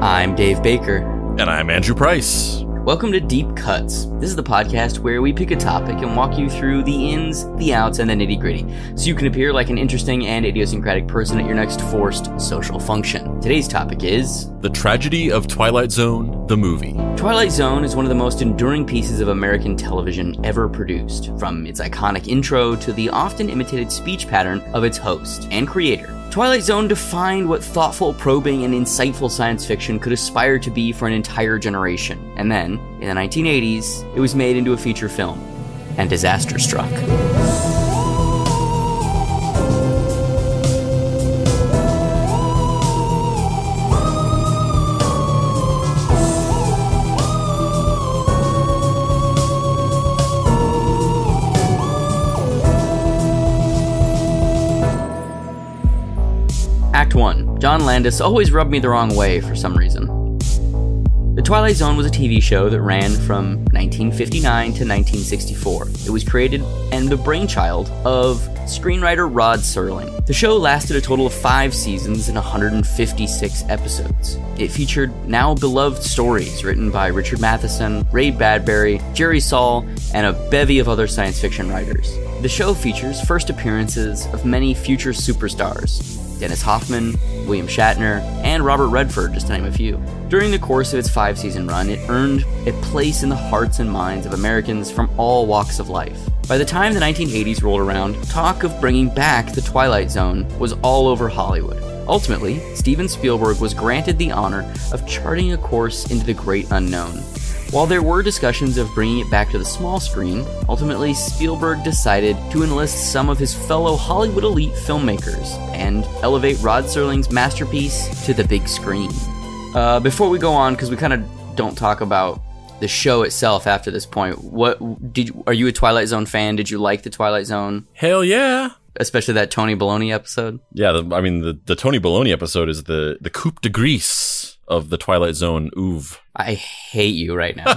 I'm Dave Baker. And I'm Andrew Price. Welcome to Deep Cuts. This is the podcast where we pick a topic and walk you through the ins, the outs, and the nitty gritty, so you can appear like an interesting and idiosyncratic person at your next forced social function. Today's topic is The Tragedy of Twilight Zone, the movie. Twilight Zone is one of the most enduring pieces of American television ever produced, from its iconic intro to the often imitated speech pattern of its host and creator. Twilight Zone defined what thoughtful, probing, and insightful science fiction could aspire to be for an entire generation. And then, in the 1980s, it was made into a feature film, and disaster struck. John Landis always rubbed me the wrong way for some reason. The Twilight Zone was a TV show that ran from 1959 to 1964. It was created and the brainchild of screenwriter Rod Serling. The show lasted a total of five seasons and 156 episodes. It featured now beloved stories written by Richard Matheson, Ray Bradbury, Jerry Sohl, and a bevy of other science fiction writers. The show features first appearances of many future superstars, Dennis Hoffman, William Shatner, and Robert Redford, just to name a few. During the course of its five season run, it earned a place in the hearts and minds of Americans from all walks of life. By the time the 1980s rolled around, talk of bringing back the Twilight Zone was all over Hollywood. Ultimately, Steven Spielberg was granted the honor of charting a course into the great unknown. While there were discussions of bringing it back to the small screen, ultimately Spielberg decided to enlist some of his fellow Hollywood elite filmmakers and elevate Rod Serling's masterpiece to the big screen. Uh, before we go on, because we kind of don't talk about the show itself after this point, what did are you a Twilight Zone fan? Did you like the Twilight Zone, Hell yeah. Especially that Tony Baloney episode? Yeah, the, I mean, the, the Tony Baloney episode is the, the coup de grace of the Twilight Zone oeuvre. I hate you right now.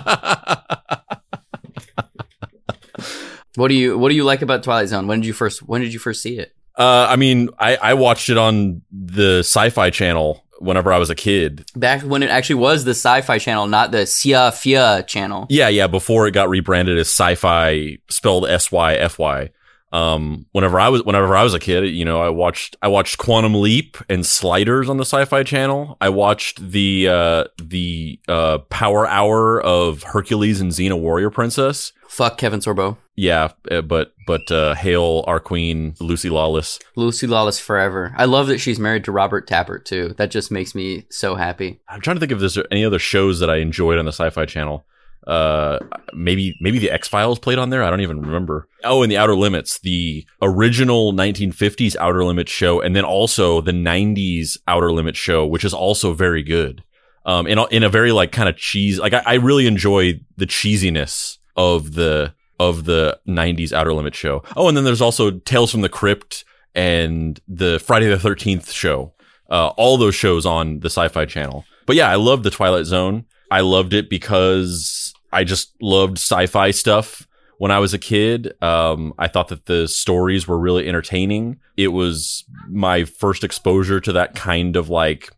what do you What do you like about Twilight Zone? When did you first When did you first see it? Uh, I mean, I, I watched it on the Sci Fi channel whenever I was a kid. Back when it actually was the Sci-Fi Channel, not the Sia Fia channel. Yeah, yeah, before it got rebranded as Sci Fi, spelled S Y F Y. Um, whenever I was whenever I was a kid, you know, I watched I watched Quantum Leap and Sliders on the Sci-Fi Channel. I watched the uh, the uh, Power Hour of Hercules and Xena Warrior Princess. Fuck Kevin Sorbo. Yeah, uh, but but uh, hail our queen Lucy Lawless. Lucy Lawless forever. I love that she's married to Robert Tapert too. That just makes me so happy. I'm trying to think if there's any other shows that I enjoyed on the Sci-Fi Channel. Uh, maybe maybe the X Files played on there. I don't even remember. Oh, and the Outer Limits, the original 1950s Outer Limits show, and then also the 90s Outer Limits show, which is also very good. Um, in a, in a very like kind of cheese. Like I, I really enjoy the cheesiness of the of the 90s Outer Limits show. Oh, and then there's also Tales from the Crypt and the Friday the 13th show. Uh, all those shows on the Sci-Fi Channel. But yeah, I love the Twilight Zone. I loved it because I just loved sci-fi stuff when I was a kid. Um, I thought that the stories were really entertaining. It was my first exposure to that kind of like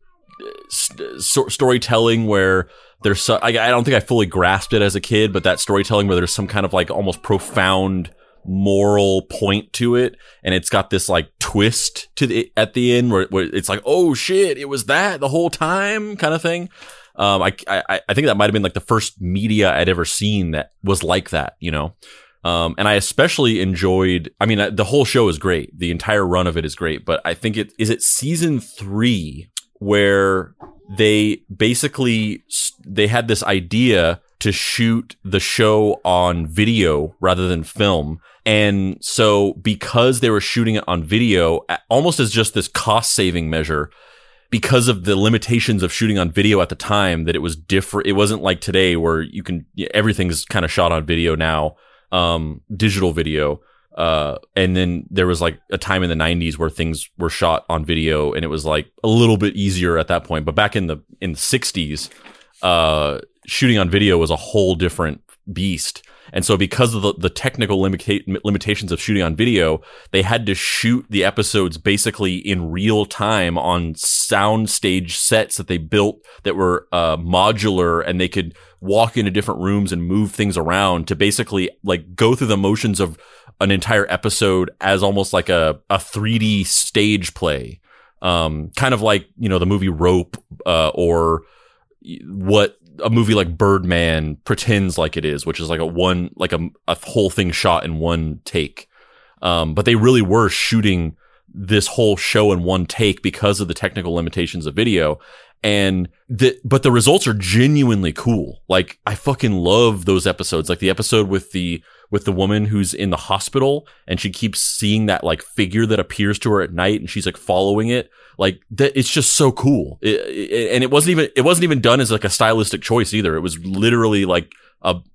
st- st- storytelling where there's so, I, I don't think I fully grasped it as a kid, but that storytelling where there's some kind of like almost profound moral point to it and it's got this like twist to the at the end where, where it's like oh shit it was that the whole time kind of thing um, I, I, I think that might have been like the first media I'd ever seen that was like that, you know? Um, and I especially enjoyed, I mean, uh, the whole show is great. The entire run of it is great, but I think it, is it season three where they basically, they had this idea to shoot the show on video rather than film. And so because they were shooting it on video, almost as just this cost saving measure, because of the limitations of shooting on video at the time that it was different it wasn't like today where you can everything's kind of shot on video now um digital video uh and then there was like a time in the 90s where things were shot on video and it was like a little bit easier at that point but back in the in the 60s uh shooting on video was a whole different beast. And so because of the, the technical limita- limitations of shooting on video, they had to shoot the episodes basically in real time on soundstage sets that they built that were uh, modular and they could walk into different rooms and move things around to basically like go through the motions of an entire episode as almost like a, a 3D stage play. Um, kind of like, you know, the movie Rope, uh, or what a movie like Birdman pretends like it is, which is like a one, like a, a whole thing shot in one take. Um, but they really were shooting this whole show in one take because of the technical limitations of video. And the, but the results are genuinely cool. Like I fucking love those episodes. Like the episode with the, with the woman who's in the hospital and she keeps seeing that like figure that appears to her at night and she's like following it like that it's just so cool. It, it, and it wasn't even it wasn't even done as like a stylistic choice either. It was literally like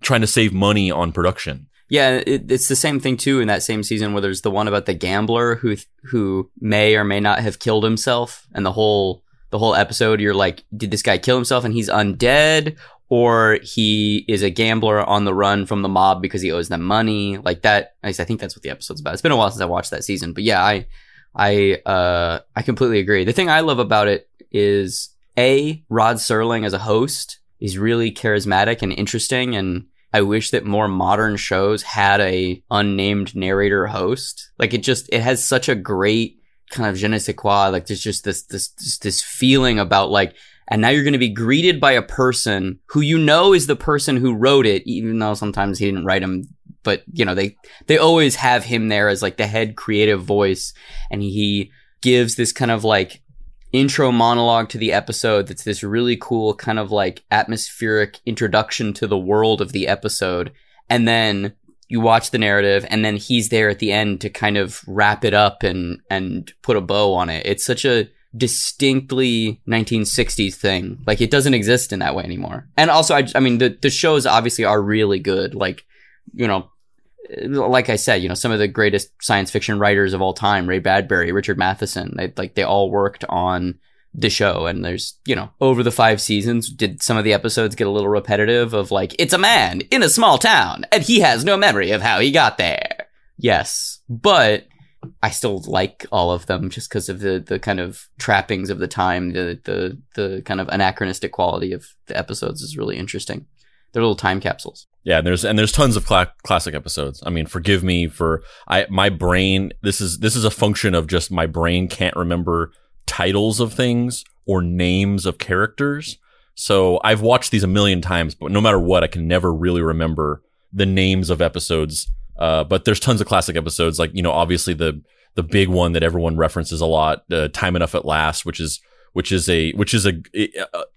trying to save money on production. Yeah, it, it's the same thing too in that same season where there's the one about the gambler who who may or may not have killed himself, and the whole the whole episode you're like, did this guy kill himself and he's undead, or he is a gambler on the run from the mob because he owes them money, like that. I think that's what the episode's about. It's been a while since I watched that season, but yeah, I I uh, I completely agree. The thing I love about it is a Rod Serling as a host is really charismatic and interesting, and I wish that more modern shows had a unnamed narrator host. Like it just it has such a great kind of je ne sais quoi. Like there's just this this this, this feeling about like. And now you're going to be greeted by a person who you know is the person who wrote it, even though sometimes he didn't write them but you know they they always have him there as like the head creative voice and he gives this kind of like intro monologue to the episode that's this really cool kind of like atmospheric introduction to the world of the episode and then you watch the narrative and then he's there at the end to kind of wrap it up and and put a bow on it. It's such a distinctly 1960s thing. Like it doesn't exist in that way anymore. And also i, I mean the, the shows obviously are really good. Like you know, like I said, you know, some of the greatest science fiction writers of all time, Ray Bradbury, Richard Matheson, they like they all worked on the show and there's, you know, over the 5 seasons did some of the episodes get a little repetitive of like it's a man in a small town and he has no memory of how he got there. Yes, but I still like all of them just because of the the kind of trappings of the time, the the the kind of anachronistic quality of the episodes is really interesting. They're little time capsules. Yeah, and there's and there's tons of cl- classic episodes. I mean, forgive me for I my brain. This is this is a function of just my brain can't remember titles of things or names of characters. So I've watched these a million times, but no matter what, I can never really remember the names of episodes. Uh, but there's tons of classic episodes, like you know, obviously the the big one that everyone references a lot, uh, "Time Enough at Last," which is which is a which is a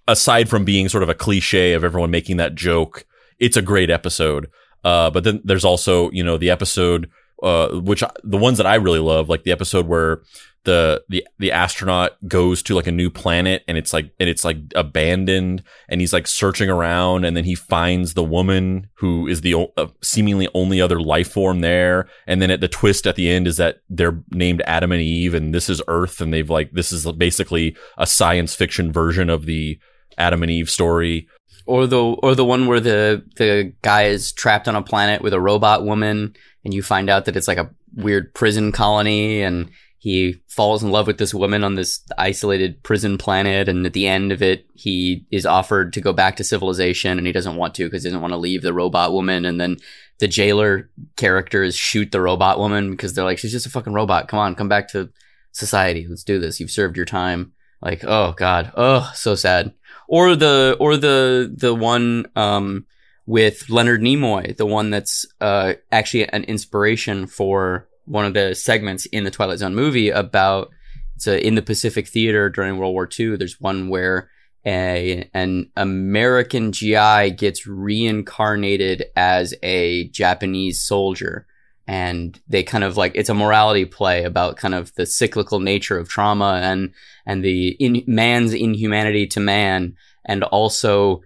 aside from being sort of a cliche of everyone making that joke, it's a great episode. Uh, but then there's also you know the episode uh, which the ones that I really love, like the episode where the the the astronaut goes to like a new planet and it's like and it's like abandoned and he's like searching around and then he finds the woman who is the uh, seemingly only other life form there and then at the twist at the end is that they're named Adam and Eve and this is Earth and they've like this is basically a science fiction version of the Adam and Eve story or the or the one where the the guy is trapped on a planet with a robot woman and you find out that it's like a weird prison colony and he falls in love with this woman on this isolated prison planet and at the end of it he is offered to go back to civilization and he doesn't want to because he doesn't want to leave the robot woman. And then the jailer characters shoot the robot woman because they're like she's just a fucking robot. Come on come back to society. Let's do this. You've served your time. Like oh god. Oh so sad or the or the the one um with Leonard Nimoy the one that's uh actually an inspiration for one of the segments in the Twilight Zone movie about it's a, in the Pacific Theater during World War II. There's one where a an American GI gets reincarnated as a Japanese soldier. And they kind of like it's a morality play about kind of the cyclical nature of trauma and and the in, man's inhumanity to man, and also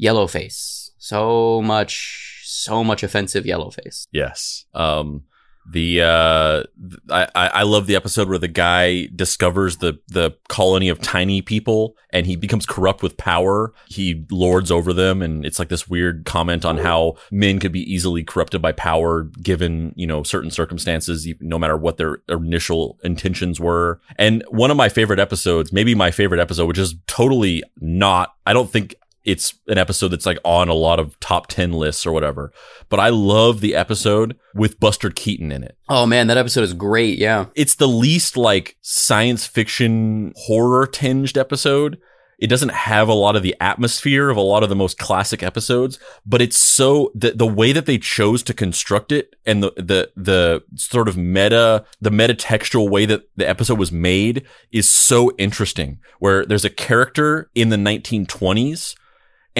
yellowface. So much, so much offensive yellowface. Yes. Um, The uh, I I love the episode where the guy discovers the the colony of tiny people and he becomes corrupt with power. He lords over them, and it's like this weird comment on how men could be easily corrupted by power given you know certain circumstances, no matter what their initial intentions were. And one of my favorite episodes, maybe my favorite episode, which is totally not. I don't think it's an episode that's like on a lot of top 10 lists or whatever. But I love the episode with Buster Keaton in it. Oh man, that episode is great. Yeah. It's the least like science fiction horror tinged episode. It doesn't have a lot of the atmosphere of a lot of the most classic episodes, but it's so the the way that they chose to construct it and the the the sort of meta the meta textual way that the episode was made is so interesting. Where there's a character in the 1920s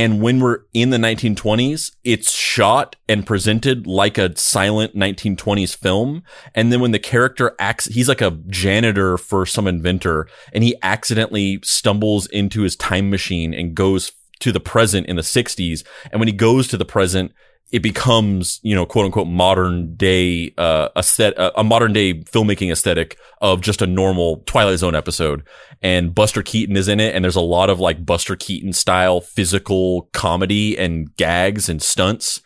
and when we're in the 1920s, it's shot and presented like a silent 1920s film. And then when the character acts, he's like a janitor for some inventor and he accidentally stumbles into his time machine and goes to the present in the 60s. And when he goes to the present, it becomes, you know, quote unquote modern day, uh, a set, a modern day filmmaking aesthetic of just a normal Twilight Zone episode. And Buster Keaton is in it. And there's a lot of like Buster Keaton style physical comedy and gags and stunts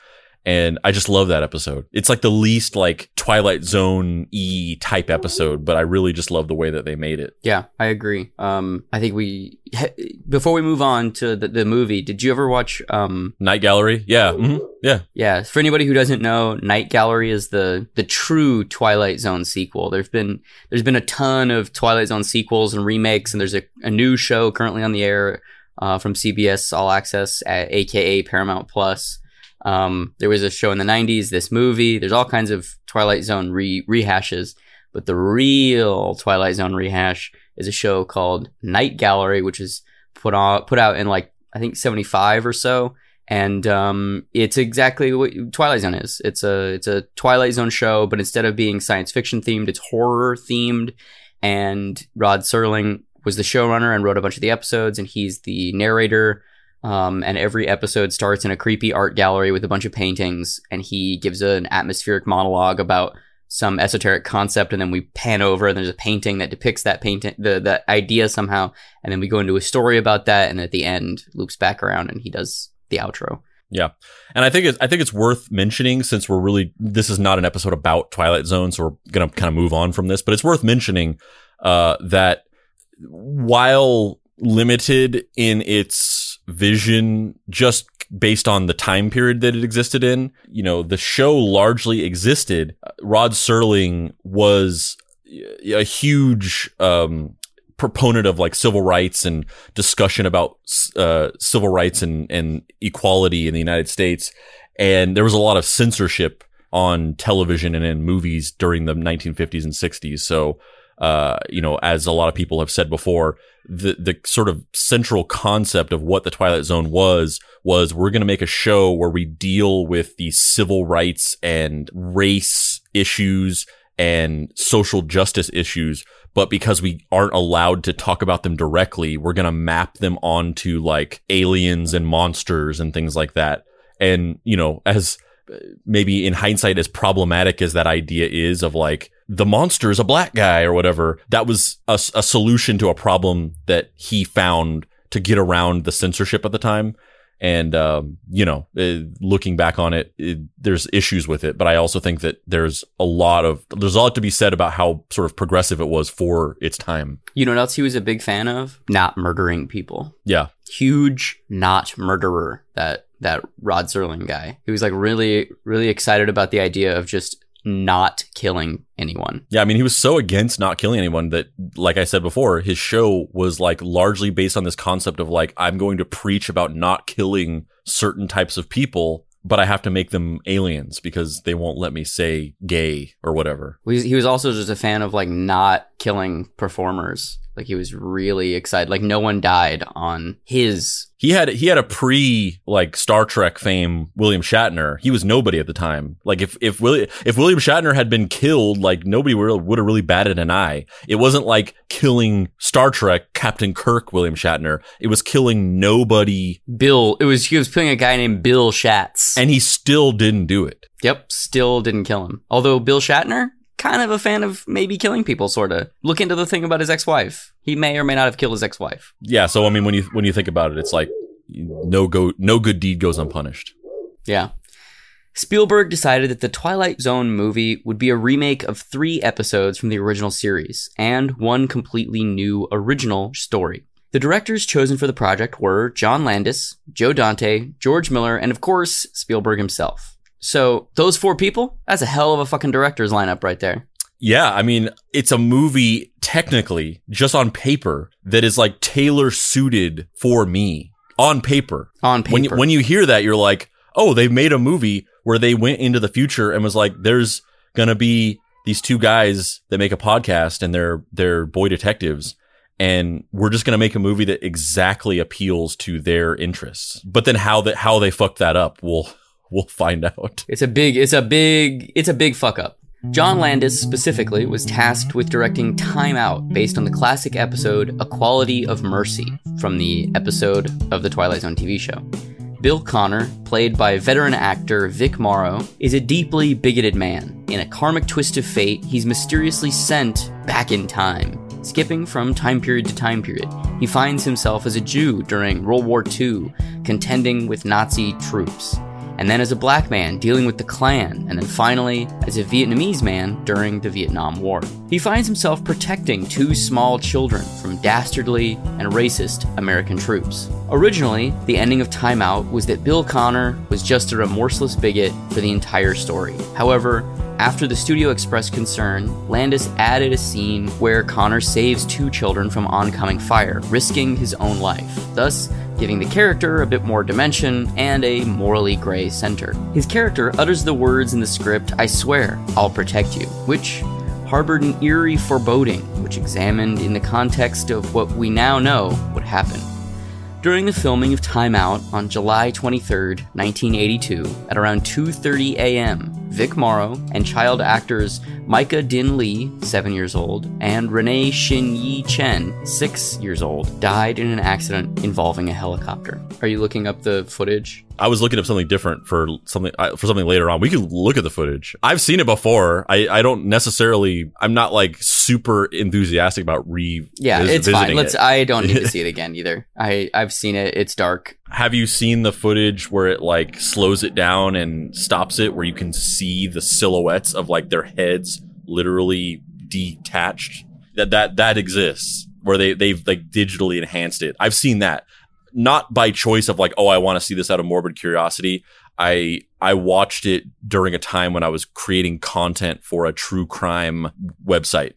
and I just love that episode. It's like the least like Twilight Zone e type episode, but I really just love the way that they made it. Yeah, I agree. Um, I think we before we move on to the, the movie, did you ever watch um, Night Gallery? Yeah, mm-hmm. yeah, yeah. For anybody who doesn't know, Night Gallery is the the true Twilight Zone sequel. There's been there's been a ton of Twilight Zone sequels and remakes, and there's a, a new show currently on the air uh, from CBS All Access, at, aka Paramount Plus um, there was a show in the 90s, this movie. There's all kinds of Twilight Zone re- rehashes, but the real Twilight Zone rehash is a show called Night Gallery, which is put on put out in like I think 75 or so. And um, it's exactly what Twilight Zone is. It's a it's a Twilight Zone show, but instead of being science fiction themed, it's horror themed. And Rod Serling was the showrunner and wrote a bunch of the episodes, and he's the narrator um, and every episode starts in a creepy art gallery with a bunch of paintings, and he gives an atmospheric monologue about some esoteric concept, and then we pan over, and there's a painting that depicts that painting, the that idea somehow, and then we go into a story about that, and at the end loops back around, and he does the outro. Yeah, and I think it's I think it's worth mentioning since we're really this is not an episode about Twilight Zone, so we're gonna kind of move on from this, but it's worth mentioning uh, that while limited in its vision just based on the time period that it existed in. You know, the show largely existed. Rod Serling was a huge um, proponent of like civil rights and discussion about uh, civil rights and, and equality in the United States. And there was a lot of censorship on television and in movies during the 1950s and 60s. So, uh, you know, as a lot of people have said before, the the sort of central concept of what the Twilight Zone was was we're going to make a show where we deal with the civil rights and race issues and social justice issues, but because we aren't allowed to talk about them directly, we're going to map them onto like aliens and monsters and things like that. And, you know, as uh, maybe in hindsight, as problematic as that idea is of like, the monster is a black guy or whatever. That was a, a solution to a problem that he found to get around the censorship at the time. And, um, you know, uh, looking back on it, it, there's issues with it, but I also think that there's a lot of, there's a lot to be said about how sort of progressive it was for its time. You know what else he was a big fan of? Not murdering people. Yeah. Huge not murderer, that, that Rod Serling guy. He was like really, really excited about the idea of just not killing anyone. Yeah, I mean, he was so against not killing anyone that, like I said before, his show was like largely based on this concept of like, I'm going to preach about not killing certain types of people, but I have to make them aliens because they won't let me say gay or whatever. He was also just a fan of like not killing performers. Like he was really excited. Like no one died on his he had he had a pre like Star Trek fame William Shatner. He was nobody at the time. Like if if William if William Shatner had been killed, like nobody would have really batted an eye. It wasn't like killing Star Trek Captain Kirk William Shatner. It was killing nobody. Bill. It was he was killing a guy named Bill Shatz, and he still didn't do it. Yep, still didn't kill him. Although Bill Shatner, kind of a fan of maybe killing people, sorta. Look into the thing about his ex-wife. He may or may not have killed his ex-wife. Yeah. So I mean, when you when you think about it, it's like no go no good deed goes unpunished. Yeah. Spielberg decided that the Twilight Zone movie would be a remake of three episodes from the original series and one completely new original story. The directors chosen for the project were John Landis, Joe Dante, George Miller, and of course, Spielberg himself. So, those four people, that's a hell of a fucking director's lineup right there. Yeah, I mean, it's a movie technically, just on paper, that is like tailor suited for me on paper. On paper. When you, when you hear that, you're like, oh, they made a movie where they went into the future and was like, there's gonna be these two guys that make a podcast and they're they're boy detectives and we're just gonna make a movie that exactly appeals to their interests. But then how that how they fucked that up, we'll we'll find out. It's a big, it's a big, it's a big fuck up. John Landis specifically was tasked with directing Time Out based on the classic episode A Quality of Mercy from the episode of the Twilight Zone TV show. Bill Connor, played by veteran actor Vic Morrow, is a deeply bigoted man. In a karmic twist of fate, he's mysteriously sent back in time. Skipping from time period to time period, he finds himself as a Jew during World War II, contending with Nazi troops and then as a black man dealing with the Klan, and then finally as a Vietnamese man during the Vietnam War. He finds himself protecting two small children from dastardly and racist American troops. Originally, the ending of Time Out was that Bill Connor was just a remorseless bigot for the entire story. However, after the studio expressed concern, Landis added a scene where Connor saves two children from oncoming fire, risking his own life, thus giving the character a bit more dimension and a morally gray center. His character utters the words in the script, I swear, I'll protect you, which harbored an eerie foreboding, which examined in the context of what we now know would happen. During the filming of Time Out on July 23, 1982, at around 2:30 a.m., Vic Morrow and child actors Myca Dinh Le, 7 years old, and Renee Shin Yi Chen, 6 years old, died in an accident involving a helicopter. Are you looking up the footage? I was looking up something different for something for something later on. We can look at the footage. I've seen it before. I, I don't necessarily. I'm not like super enthusiastic about re. Yeah, vis- it's fine. Let's. it. I don't need to see it again either. I I've seen it. It's dark. Have you seen the footage where it like slows it down and stops it, where you can see the silhouettes of like their heads literally detached? That that that exists where they they've like digitally enhanced it. I've seen that not by choice of like oh I want to see this out of morbid curiosity. I I watched it during a time when I was creating content for a true crime website,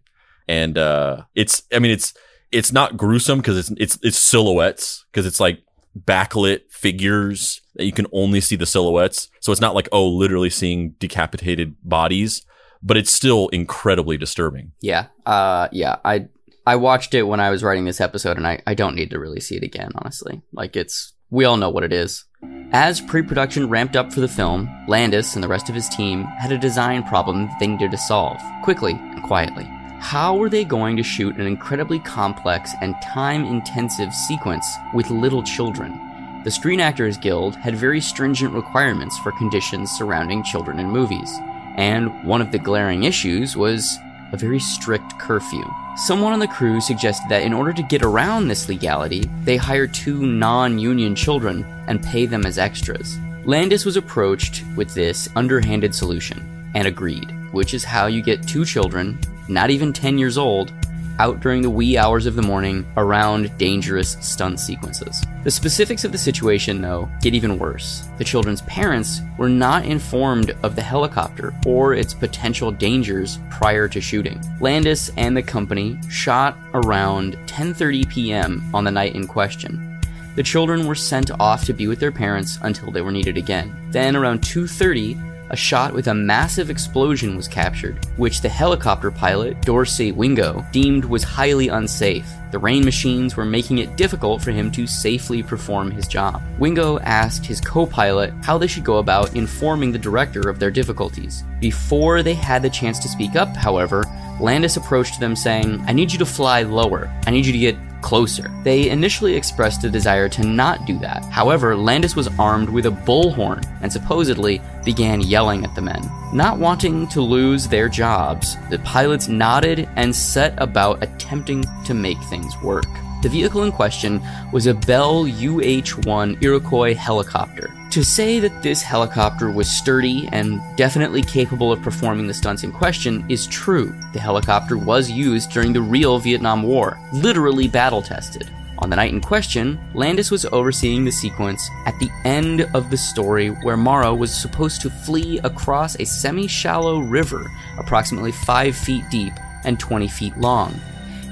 and uh, it's I mean it's it's not gruesome because it's it's it's silhouettes because it's like backlit figures that you can only see the silhouettes. So it's not like oh literally seeing decapitated bodies, but it's still incredibly disturbing. Yeah. Uh. Yeah. I I watched it when I was writing this episode, and I I don't need to really see it again. Honestly, like it's we all know what it is. As pre-production ramped up for the film, Landis and the rest of his team had a design problem they needed to solve quickly and quietly. How were they going to shoot an incredibly complex and time intensive sequence with little children? The Screen Actors Guild had very stringent requirements for conditions surrounding children in movies, and one of the glaring issues was a very strict curfew. Someone on the crew suggested that in order to get around this legality, they hire two non union children and pay them as extras. Landis was approached with this underhanded solution and agreed, which is how you get two children, not even 10 years old, out during the wee hours of the morning around dangerous stunt sequences. The specifics of the situation, though, get even worse. The children's parents were not informed of the helicopter or its potential dangers prior to shooting. Landis and the company shot around 10:30 p.m. on the night in question. The children were sent off to be with their parents until they were needed again. Then around 2:30, a shot with a massive explosion was captured, which the helicopter pilot, Dorsey Wingo, deemed was highly unsafe. The rain machines were making it difficult for him to safely perform his job. Wingo asked his co pilot how they should go about informing the director of their difficulties. Before they had the chance to speak up, however, Landis approached them saying, I need you to fly lower. I need you to get closer. They initially expressed a desire to not do that. However, Landis was armed with a bullhorn and supposedly began yelling at the men. Not wanting to lose their jobs, the pilots nodded and set about attempting to make things work. The vehicle in question was a Bell UH 1 Iroquois helicopter. To say that this helicopter was sturdy and definitely capable of performing the stunts in question is true. The helicopter was used during the real Vietnam War, literally battle tested. On the night in question, Landis was overseeing the sequence at the end of the story where Morrow was supposed to flee across a semi shallow river approximately 5 feet deep and 20 feet long.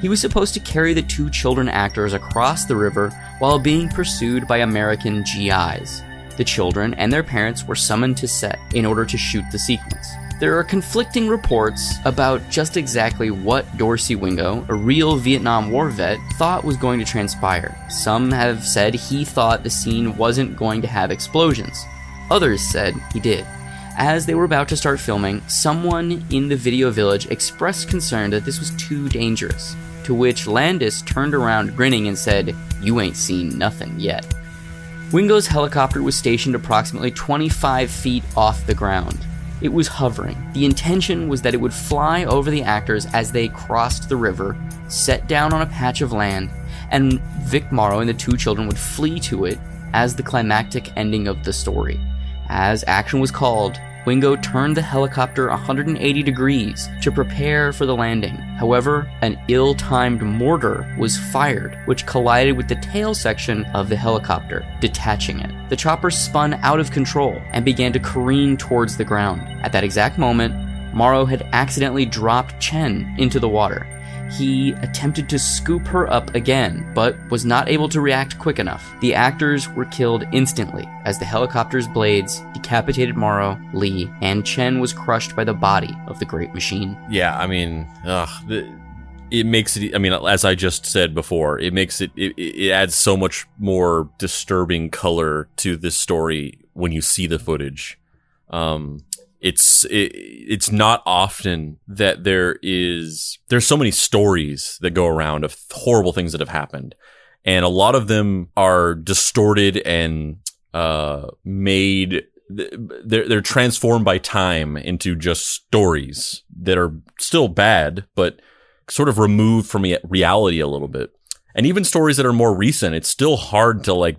He was supposed to carry the two children actors across the river while being pursued by American GIs. The children and their parents were summoned to set in order to shoot the sequence. There are conflicting reports about just exactly what Dorsey Wingo, a real Vietnam War vet, thought was going to transpire. Some have said he thought the scene wasn't going to have explosions. Others said he did. As they were about to start filming, someone in the video village expressed concern that this was too dangerous. To which Landis turned around grinning and said, You ain't seen nothing yet. Wingo's helicopter was stationed approximately 25 feet off the ground. It was hovering. The intention was that it would fly over the actors as they crossed the river, set down on a patch of land, and Vic Morrow and the two children would flee to it as the climactic ending of the story. As action was called, Wingo turned the helicopter 180 degrees to prepare for the landing. However, an ill timed mortar was fired, which collided with the tail section of the helicopter, detaching it. The chopper spun out of control and began to careen towards the ground. At that exact moment, Morrow had accidentally dropped Chen into the water. He attempted to scoop her up again, but was not able to react quick enough. The actors were killed instantly as the helicopter's blades decapitated Morrow, Le, and Chen was crushed by the body of the great machine. Yeah, I mean, ugh, the, it makes it. I mean, as I just said before, it makes it, it. It adds so much more disturbing color to this story when you see the footage. Um, it's it, it's not often that there is there's so many stories that go around of horrible things that have happened. And a lot of them are distorted and uh, made they're they're transformed by time into just stories that are still bad but sort of removed from reality a little bit. And even stories that are more recent it's still hard to like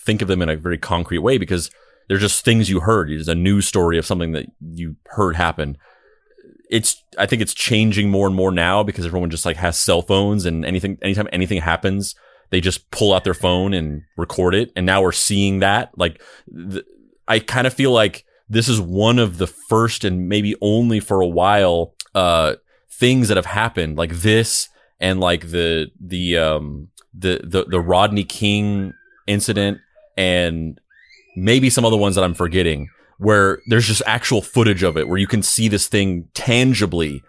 think of them in a very concrete way because they're just things you heard. It's a news story of something that you heard happen. It's I think it's changing more and more now because everyone just like has cell phones and anything anytime anything happens, they just pull out their phone and record it. And now we're seeing that. Like th- I kind of feel like this is one of the first and maybe only for a while uh things that have happened like this and like the the um the the the Rodney King incident and maybe some other ones that I'm forgetting where there's just actual footage of it where you can see this thing tangibly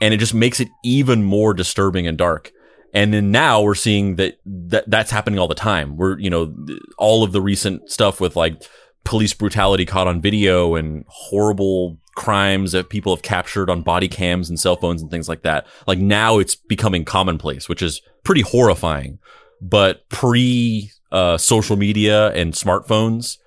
and it just makes it even more disturbing and dark. And then now we're seeing that, that that's happening all the time. We're, you know, all of the recent stuff with like police brutality caught on video and horrible crimes that people have captured on body cams and cell phones and things like that. Like now it's becoming commonplace, which is pretty horrifying. But pre uh, social media and smartphones,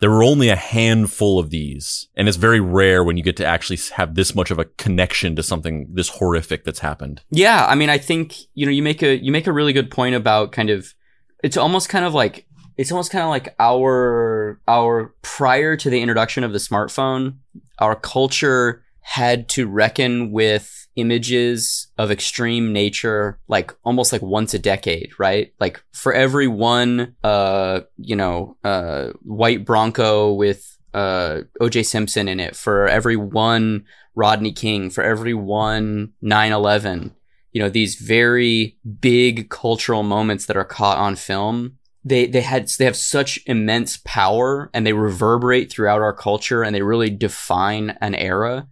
there were only a handful of these. And it's very rare when you get to actually have this much of a connection to something this horrific that's happened. Yeah. I mean, I think, you know, you make a, you make a really good point about kind of, it's almost kind of like, it's almost kind of like our, our prior to the introduction of the smartphone, our culture had to reckon with images of extreme nature like almost like once a decade right? Like for every one uh you know uh white bronco with uh oj simpson in it for every one rodney king for every one 9-11 you know these very big cultural moments that are caught on film they they had they have such immense power and they reverberate throughout our culture and they really define an era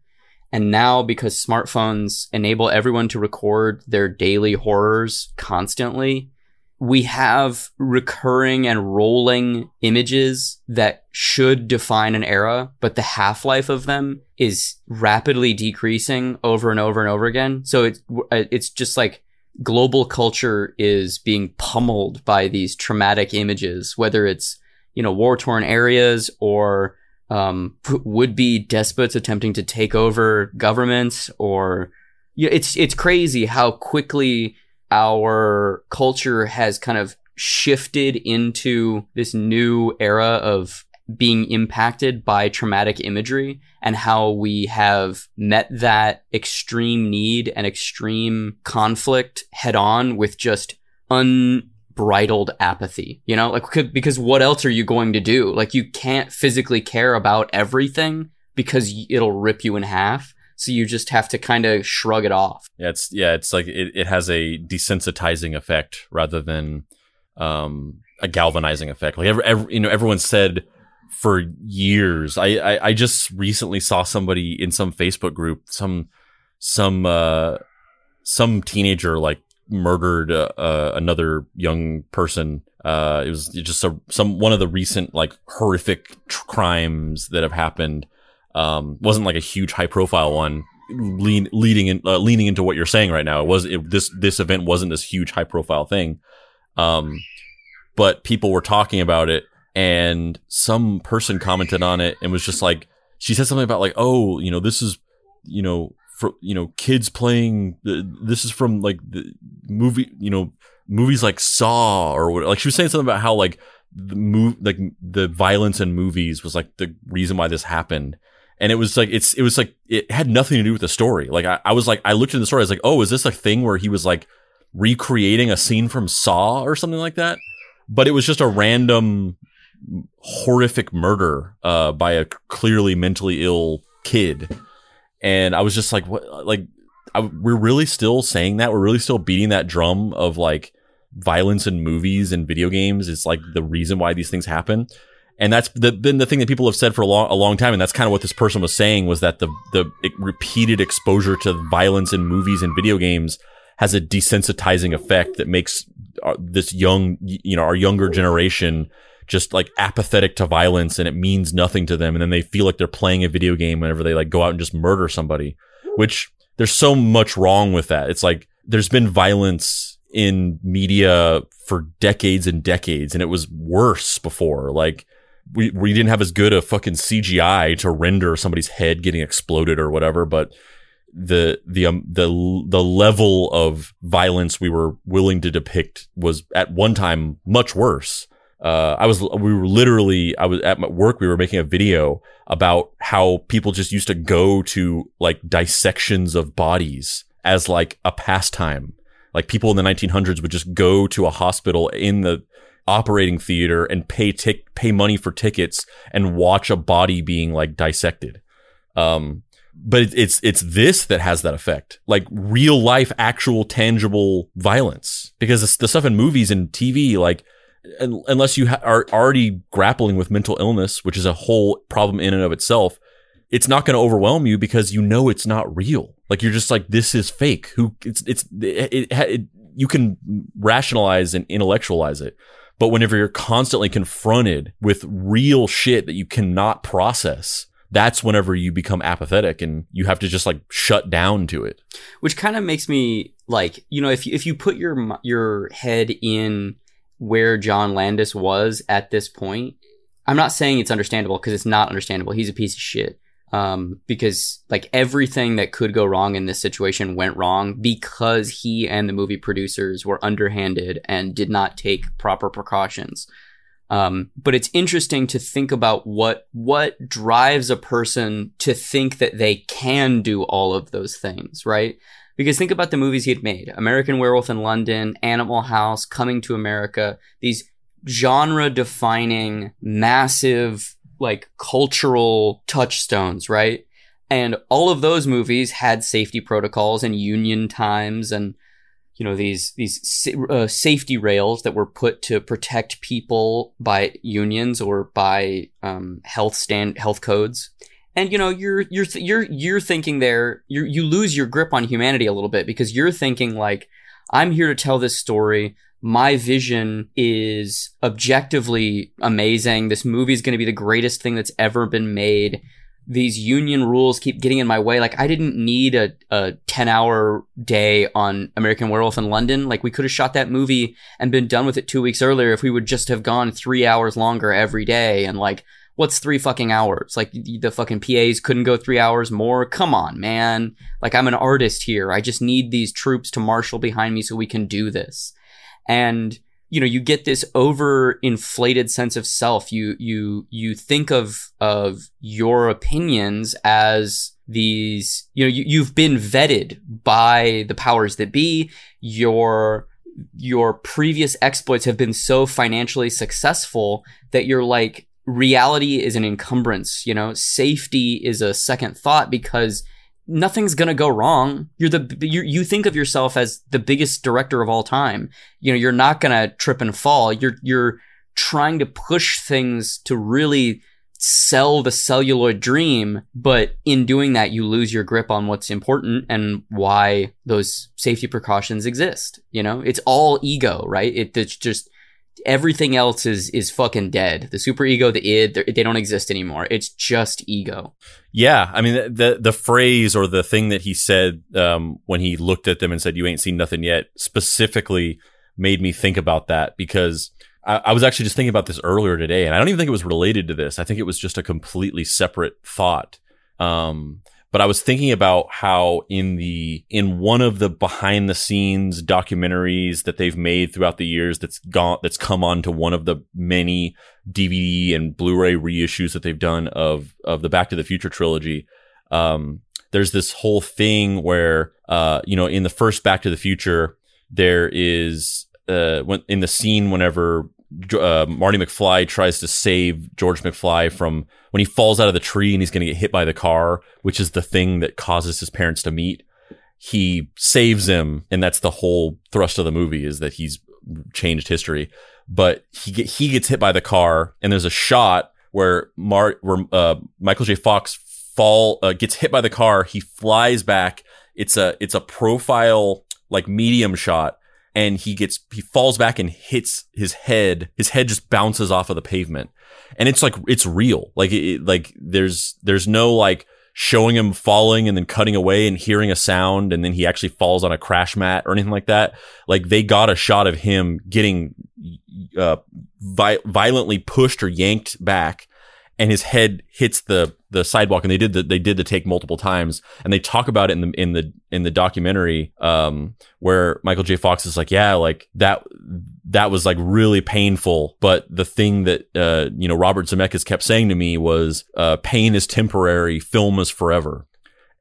and now, because smartphones enable everyone to record their daily horrors constantly, we have recurring and rolling images that should define an era, but the half life of them is rapidly decreasing over and over and over again. So it's, it's just like, global culture is being pummeled by these traumatic images, whether it's, you know, war torn areas or um, would be despots attempting to take over governments or, you know, it's, it's crazy how quickly our culture has kind of shifted into this new era of being impacted by traumatic imagery and how we have met that extreme need and extreme conflict head on with just unbridled apathy. You know, like because what else are you going to do? Like you can't physically care about everything because it'll rip you in half. So you just have to kind of shrug it off. Yeah, it's yeah, it's like it, it has a desensitizing effect rather than um, a galvanizing effect. Like every, every, you know, everyone said for years. I, I, I just recently saw somebody in some Facebook group, some some uh, some teenager like murdered uh, uh, another young person. Uh, it was just a, some one of the recent like horrific tr- crimes that have happened. Um, wasn't like a huge high profile one. Lean, leading in, uh, leaning into what you're saying right now. It was it, this this event wasn't this huge high profile thing, um, but people were talking about it and some person commented on it and was just like she said something about like oh you know this is you know for you know kids playing this is from like the movie you know movies like saw or what like she was saying something about how like the move like the violence in movies was like the reason why this happened. And it was like it's it was like it had nothing to do with the story. Like i, I was like i looked at the story i was like oh is this a thing where he was like recreating a scene from saw or something like that? But it was just a random horrific murder uh, by a clearly mentally ill kid. And I was just like, what? Like, I, we're really still saying that. We're really still beating that drum of like violence in movies and video games is like the reason why these things happen. And that's the, been the thing that people have said for a long, a long time. And that's kind of what this person was saying was that the, the repeated exposure to violence in movies and video games has a desensitizing effect that makes uh, this young, you know, our younger generation just like apathetic to violence and it means nothing to them. And then they feel like they're playing a video game whenever they like go out and just murder somebody, which there's so much wrong with that. It's like there's been violence in media for decades and decades and it was worse before. Like we, we didn't have as good a fucking CGI to render somebody's head getting exploded or whatever, but the the um, the the level of violence we were willing to depict was at one time much worse uh, I was, we were literally, I was at my work, we were making a video about how people just used to go to like dissections of bodies as like a pastime. Like people in the 1900s would just go to a hospital in the operating theater and pay tick, pay money for tickets and watch a body being like dissected. Um, but it's it's this that has that effect, like real life, actual, tangible violence. Because the stuff in movies and TV, like unless you ha- are already grappling with mental illness, which is a whole problem in and of itself, it's not going to overwhelm you because you know it's not real. Like you're just like, this is fake. Who it's, it's, it, it, it, you can rationalize and intellectualize it. But whenever you're constantly confronted with real shit that you cannot process, that's whenever you become apathetic and you have to just like shut down to it. Which kind of makes me like, you know, if you, if you put your, your head in where John Landis was at this point. I'm not saying it's understandable because it's not understandable. He's a piece of shit. Um, because like everything that could go wrong in this situation went wrong because he and the movie producers were underhanded and did not take proper precautions. Um, but it's interesting to think about what what drives a person to think that they can do all of those things, right? Because think about the movies he had made American Werewolf in London, Animal House, Coming to America, these genre defining, massive, like cultural touchstones, right? And all of those movies had safety protocols and union times and you know these these uh, safety rails that were put to protect people by unions or by um, health stand health codes and you know you're you're you're you're thinking there you you lose your grip on humanity a little bit because you're thinking like I'm here to tell this story my vision is objectively amazing this movie is going to be the greatest thing that's ever been made these union rules keep getting in my way. Like I didn't need a, a 10 hour day on American Werewolf in London. Like we could have shot that movie and been done with it two weeks earlier if we would just have gone three hours longer every day. And like, what's three fucking hours? Like the fucking PAs couldn't go three hours more. Come on, man. Like I'm an artist here. I just need these troops to marshal behind me so we can do this. And you know you get this overinflated sense of self you you you think of of your opinions as these you know you, you've been vetted by the powers that be your your previous exploits have been so financially successful that you're like reality is an encumbrance you know safety is a second thought because nothing's gonna go wrong. You're the you you think of yourself as the biggest director of all time. You know, you're not gonna trip and fall. You're you're trying to push things to really sell the celluloid dream, but in doing that, you lose your grip on what's important and why those safety precautions exist. You know, it's all ego, right? It, it's just everything else is is fucking dead. The super ego, the id, they don't exist anymore. It's just ego. Yeah, I mean the the phrase or the thing that he said um, when he looked at them and said, "You ain't seen nothing yet," specifically made me think about that because I, I was actually just thinking about this earlier today, and I don't even think it was related to this. I think it was just a completely separate thought. Um, but I was thinking about how in the in one of the behind the scenes documentaries that they've made throughout the years that's gone that's come on to one of the many DVD and Blu-ray reissues that they've done of of the Back to the Future trilogy. Um, there's this whole thing where uh, you know in the first Back to the Future there is uh, when in the scene whenever uh, Marty McFly tries to save George McFly from when he falls out of the tree and he's going to get hit by the car, which is the thing that causes his parents to meet. He saves him, and that's the whole thrust of the movie is that he's changed history. But he get, he gets hit by the car, and there's a shot where Mar where uh, Michael J. Fox fall uh, gets hit by the car. He flies back. It's a it's a profile like medium shot and he gets he falls back and hits his head his head just bounces off of the pavement. And it's like it's real. Like it, like there's there's no like showing him falling and then cutting away and hearing a sound and then he actually falls on a crash mat or anything like that. Like they got a shot of him getting uh, vi- violently pushed or yanked back and his head hits the the sidewalk and they did the they did the take multiple times and they talk about it in the in the in the documentary um where Michael J Fox is like yeah like that that was like really painful but the thing that uh you know Robert Zemeckis kept saying to me was uh pain is temporary film is forever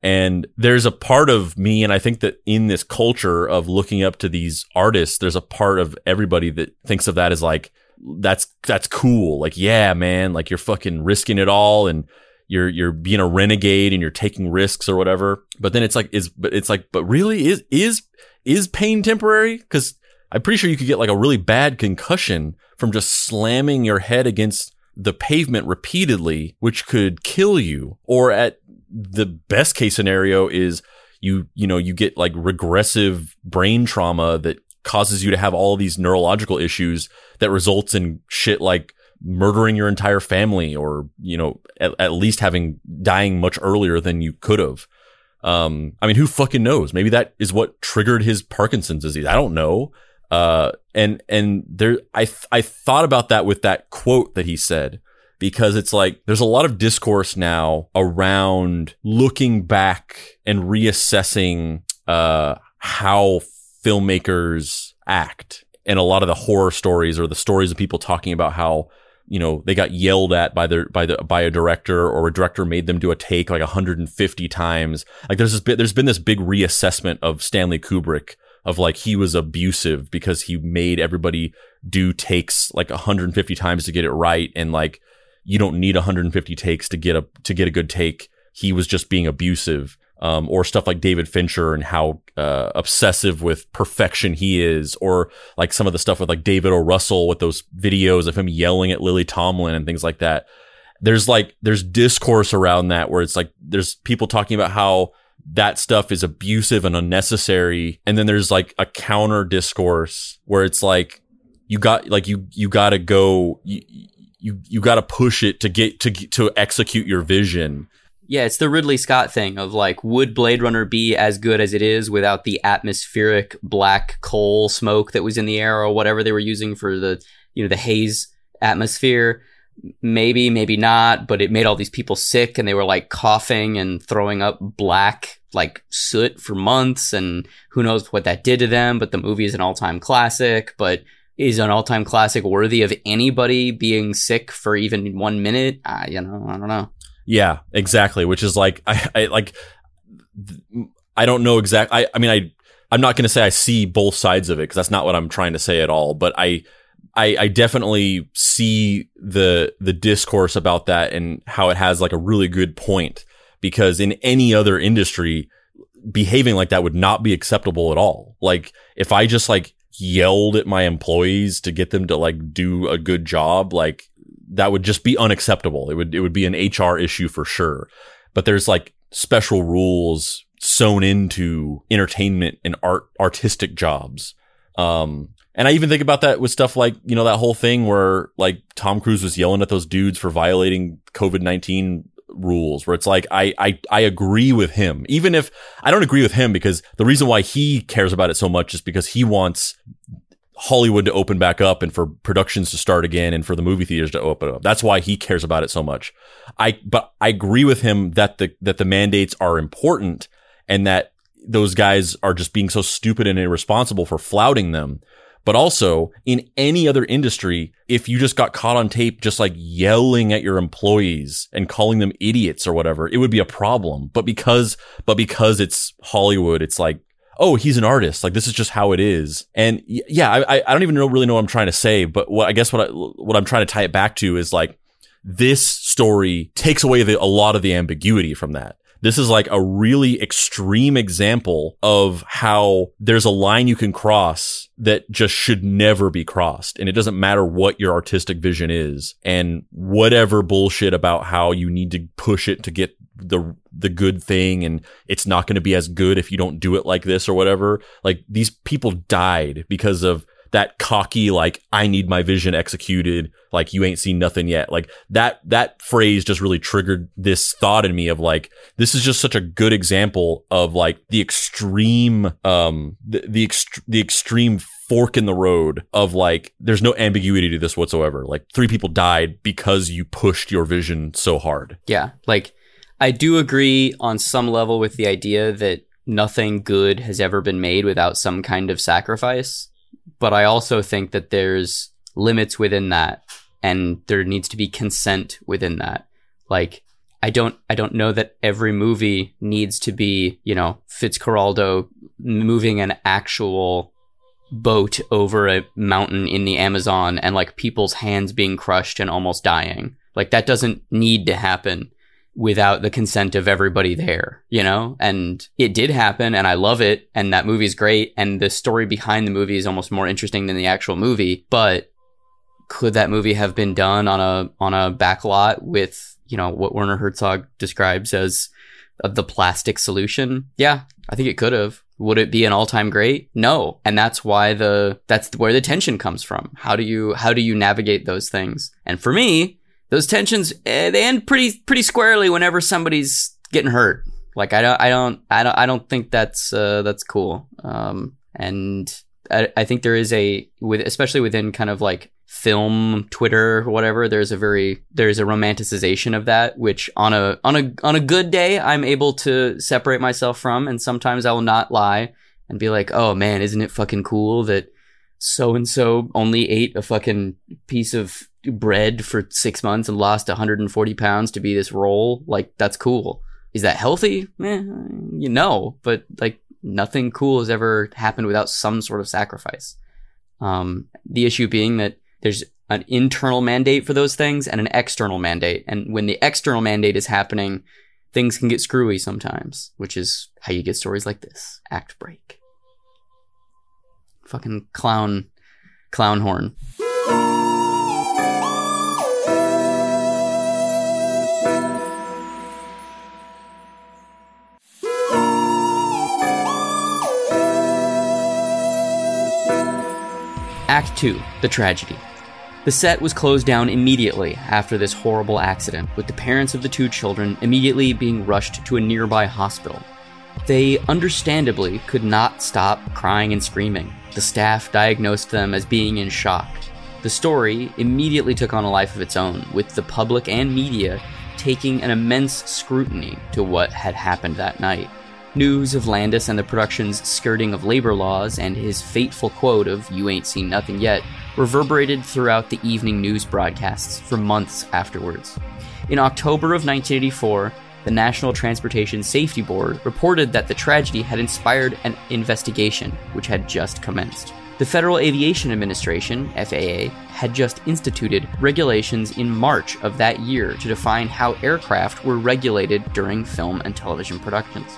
and there's a part of me, and I think that in this culture of looking up to these artists, there's a part of everybody that thinks of that as like, that's that's cool. Like, yeah, man, like you're fucking risking it all and you're you're being a renegade and you're taking risks or whatever. But then it's like is but it's like but really is is is pain temporary? Because I'm pretty sure you could get like a really bad concussion from just slamming your head against the pavement repeatedly, which could kill you. Or at the best case scenario is you you know you get like regressive brain trauma that causes you to have all these neurological issues that results in shit like murdering your entire family or, you know, at, at least having dying much earlier than you could have. Um, I mean, who fucking knows? Maybe that is what triggered his Parkinson's disease. I don't know. Uh, and, and there, I, th- I thought about that with that quote that he said, because it's like there's a lot of discourse now around looking back and reassessing, uh, how filmmakers act and a lot of the horror stories or the stories of people talking about how you know they got yelled at by the by the by a director or a director made them do a take like 150 times. Like there's this bit there's been this big reassessment of Stanley Kubrick of like he was abusive because he made everybody do takes like 150 times to get it right. And like you don't need 150 takes to get a to get a good take. He was just being abusive um, or stuff like David Fincher and how uh, obsessive with perfection he is, or like some of the stuff with like David O. Russell with those videos of him yelling at Lily Tomlin and things like that. There's like there's discourse around that where it's like there's people talking about how that stuff is abusive and unnecessary, and then there's like a counter discourse where it's like you got like you you got to go you you, you got to push it to get to to execute your vision Yeah, it's the Ridley Scott thing of like, would Blade Runner be as good as it is without the atmospheric black coal smoke that was in the air or whatever they were using for the, you know, the haze atmosphere? Maybe, maybe not, but it made all these people sick and they were like coughing and throwing up black like soot for months and who knows what that did to them. But the movie is an all time classic, but is an all time classic worthy of anybody being sick for even one minute? Uh, you know, I don't know. Yeah, exactly. Which is like I, I like I don't know exactly. I I mean I I'm not going to say I see both sides of it because that's not what I'm trying to say at all. But I, I I definitely see the the discourse about that and how it has like a really good point because in any other industry behaving like that would not be acceptable at all. Like if I just like yelled at my employees to get them to like do a good job, like that would just be unacceptable. It would it would be an HR issue for sure. But there's like special rules sewn into entertainment and art artistic jobs. Um and I even think about that with stuff like, you know, that whole thing where like Tom Cruise was yelling at those dudes for violating COVID-19 rules where it's like I, I I agree with him even if I don't agree with him because the reason why he cares about it so much is because he wants Hollywood to open back up and for productions to start again and for the movie theaters to open up. That's why he cares about it so much. I but I agree with him that the that the mandates are important and that those guys are just being so stupid and irresponsible for flouting them. But also in any other industry, if you just got caught on tape just like yelling at your employees and calling them idiots or whatever, it would be a problem. But because but because it's Hollywood, it's like oh, he's an artist. Like this is just how it is. And yeah, I, I don't even know, really know what I'm trying to say, but what I guess what I, what I'm trying to tie it back to is like this story takes away the, a lot of the ambiguity from that. This is like a really extreme example of how there's a line you can cross that just should never be crossed. And it doesn't matter what your artistic vision is and whatever bullshit about how you need to push it to get the the good thing and it's not going to be as good if you don't do it like this or whatever. Like these people died because of that cocky like I need my vision executed like you ain't seen nothing yet. Like that that phrase just really triggered this thought in me of like this is just such a good example of like the extreme um the the, ext- the extreme fork in the road of like there's no ambiguity to this whatsoever. Like three people died because you pushed your vision so hard. Yeah, like I do agree on some level with the idea that nothing good has ever been made without some kind of sacrifice. But I also think that there's limits within that and there needs to be consent within that. Like, I don't, I don't know that every movie needs to be, you know, Fitzcarraldo moving an actual boat over a mountain in the Amazon and like people's hands being crushed and almost dying. Like that doesn't need to happen without the consent of everybody there, you know? And it did happen and I love it and that movie's great and the story behind the movie is almost more interesting than the actual movie, but could that movie have been done on a on a back lot with, you know, what Werner Herzog describes as the plastic solution? Yeah, I think it could have. Would it be an all-time great? No. And that's why the that's where the tension comes from. How do you how do you navigate those things? And for me, those tensions eh, they end pretty pretty squarely whenever somebody's getting hurt. Like I don't I don't I don't I don't think that's uh, that's cool. Um, and I, I think there is a with especially within kind of like film Twitter or whatever. There's a very there's a romanticization of that, which on a on a on a good day I'm able to separate myself from, and sometimes I will not lie and be like, oh man, isn't it fucking cool that so and so only ate a fucking piece of bread for six months and lost 140 pounds to be this role. Like, that's cool. Is that healthy? Eh, you know, but like nothing cool has ever happened without some sort of sacrifice. Um, the issue being that there's an internal mandate for those things and an external mandate. And when the external mandate is happening, things can get screwy sometimes, which is how you get stories like this. Act break. Fucking clown, clown horn. Act 2 The Tragedy. The set was closed down immediately after this horrible accident, with the parents of the two children immediately being rushed to a nearby hospital. They understandably could not stop crying and screaming. The staff diagnosed them as being in shock. The story immediately took on a life of its own, with the public and media taking an immense scrutiny to what had happened that night. News of Landis and the production's skirting of labor laws and his fateful quote of, You ain't seen nothing yet, reverberated throughout the evening news broadcasts for months afterwards. In October of 1984, the National Transportation Safety Board reported that the tragedy had inspired an investigation, which had just commenced. The Federal Aviation Administration, FAA, had just instituted regulations in March of that year to define how aircraft were regulated during film and television productions.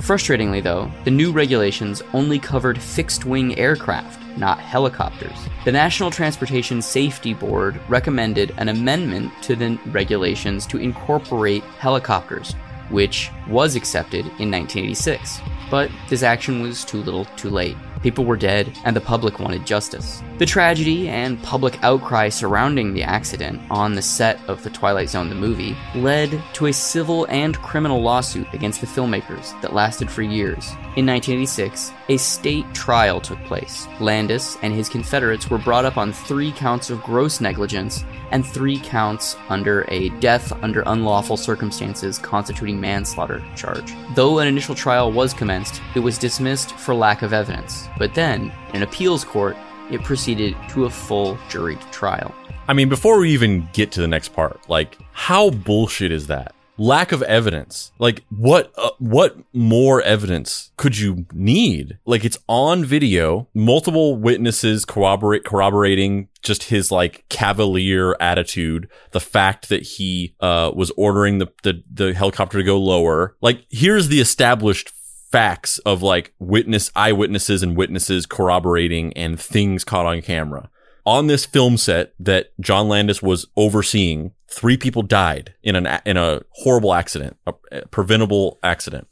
Frustratingly, though, the new regulations only covered fixed wing aircraft, not helicopters. The National Transportation Safety Board recommended an amendment to the regulations to incorporate helicopters, which was accepted in 1986. But this action was too little too late. People were dead, and the public wanted justice. The tragedy and public outcry surrounding the accident on the set of The Twilight Zone, the movie, led to a civil and criminal lawsuit against the filmmakers that lasted for years. In 1986, a state trial took place. Landis and his Confederates were brought up on three counts of gross negligence and three counts under a death under unlawful circumstances constituting manslaughter charge. Though an initial trial was commenced, it was dismissed for lack of evidence. But then, in an appeals court, it proceeded to a full jury trial. I mean, before we even get to the next part, like, how bullshit is that? Lack of evidence. Like, what, uh, what more evidence could you need? Like, it's on video, multiple witnesses corroborate, corroborating just his like cavalier attitude, the fact that he, uh, was ordering the, the, the helicopter to go lower. Like, here's the established facts of like witness eyewitnesses and witnesses corroborating and things caught on camera. On this film set that John Landis was overseeing, three people died in an in a horrible accident, a preventable accident.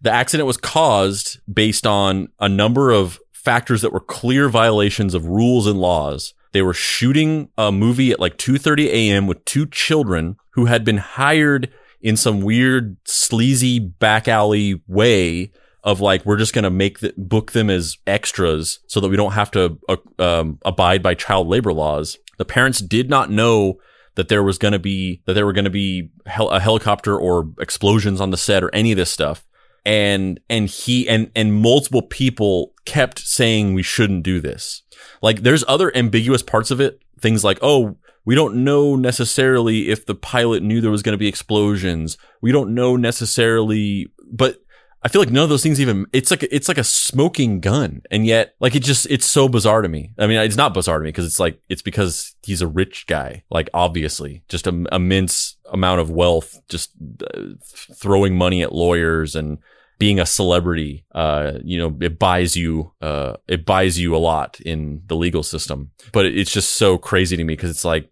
The accident was caused based on a number of factors that were clear violations of rules and laws. They were shooting a movie at like 2:30 a.m. with two children who had been hired in some weird sleazy back alley way of like we're just going to make the, book them as extras so that we don't have to uh, um, abide by child labor laws. The parents did not know that there was going to be that there were going to be hel- a helicopter or explosions on the set or any of this stuff. And and he and and multiple people kept saying we shouldn't do this. Like there's other ambiguous parts of it. Things like, oh, we don't know necessarily if the pilot knew there was going to be explosions. We don't know necessarily, but I feel like none of those things even, it's like, it's like a smoking gun. And yet, like, it just, it's so bizarre to me. I mean, it's not bizarre to me because it's like, it's because he's a rich guy. Like, obviously, just a immense amount of wealth, just uh, throwing money at lawyers and, being a celebrity, uh, you know, it buys you, uh, it buys you a lot in the legal system. But it's just so crazy to me because it's like,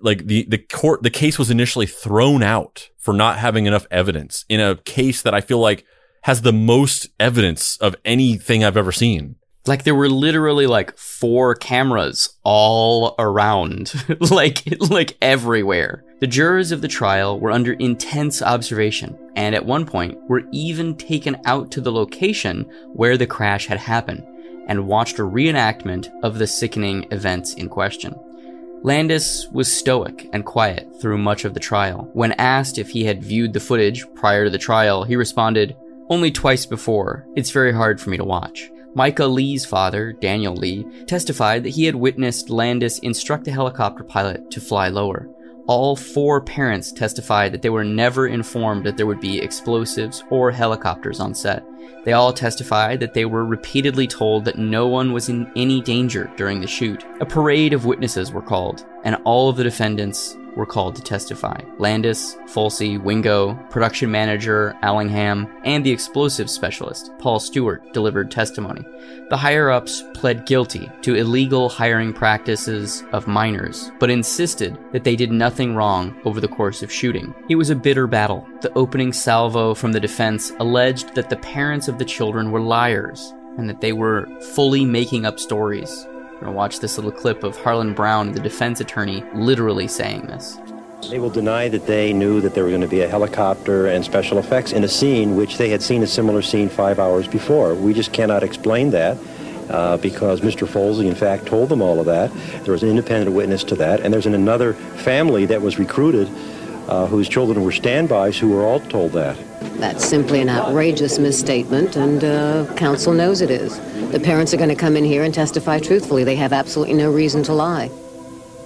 like the, the court, the case was initially thrown out for not having enough evidence in a case that I feel like has the most evidence of anything I've ever seen. Like there were literally like four cameras all around, like like everywhere. The jurors of the trial were under intense observation, and at one point were even taken out to the location where the crash had happened and watched a reenactment of the sickening events in question. Landis was stoic and quiet through much of the trial. When asked if he had viewed the footage prior to the trial, he responded, Only twice before. It's very hard for me to watch. Myca Le's father, Daniel Le, testified that he had witnessed Landis instruct the helicopter pilot to fly lower. All four parents testified that they were never informed that there would be explosives or helicopters on set. They all testified that they were repeatedly told that no one was in any danger during the shoot. A parade of witnesses were called, and all of the defendants were called to testify. Landis, Folsey, Wingo, production manager Allingham, and the explosives specialist, Paul Stewart, delivered testimony. The higher ups pled guilty to illegal hiring practices of minors, but insisted that they did nothing wrong over the course of shooting. It was a bitter battle. The opening salvo from the defense alleged that the parents of the children were liars and that they were fully making up stories. We're gonna watch this little clip of Harland Braun, the defense attorney, literally saying this. They will deny that they knew that there were going to be a helicopter and special effects in a scene which they had seen a similar scene five hours before. We just cannot explain that. Uh, because Mr. Folsey, in fact, told them all of that. There was an independent witness to that, and there's an, another family that was recruited uh, whose children were standbys who were all told that. That's simply an outrageous misstatement, and uh, counsel knows it is. The parents are going to come in here and testify truthfully. They have absolutely no reason to lie.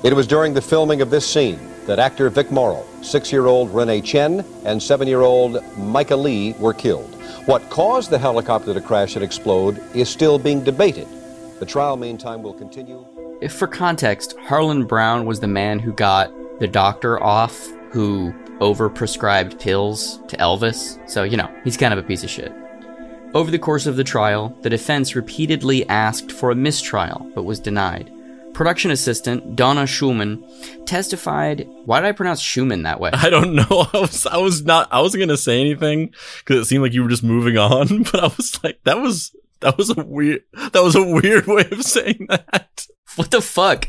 It was during the filming of this scene that actor Vic Morrow, six-year-old Renee Chen, and seven-year-old Myca Le were killed. What caused the helicopter to crash and explode is still being debated. The trial, meantime, will continue. If for context, Harland Braun was the man who got the doctor off who overprescribed pills to Elvis. So, you know, he's kind of a piece of shit. Over the course of the trial, the defense repeatedly asked for a mistrial, but was denied. Production assistant Donna Schumann testified. Why did I pronounce Schumann that way? I don't know. I was I was not I wasn't gonna say anything because it seemed like you were just moving on, but I was like, that was that was a weird that was a weird way of saying that. What the fuck?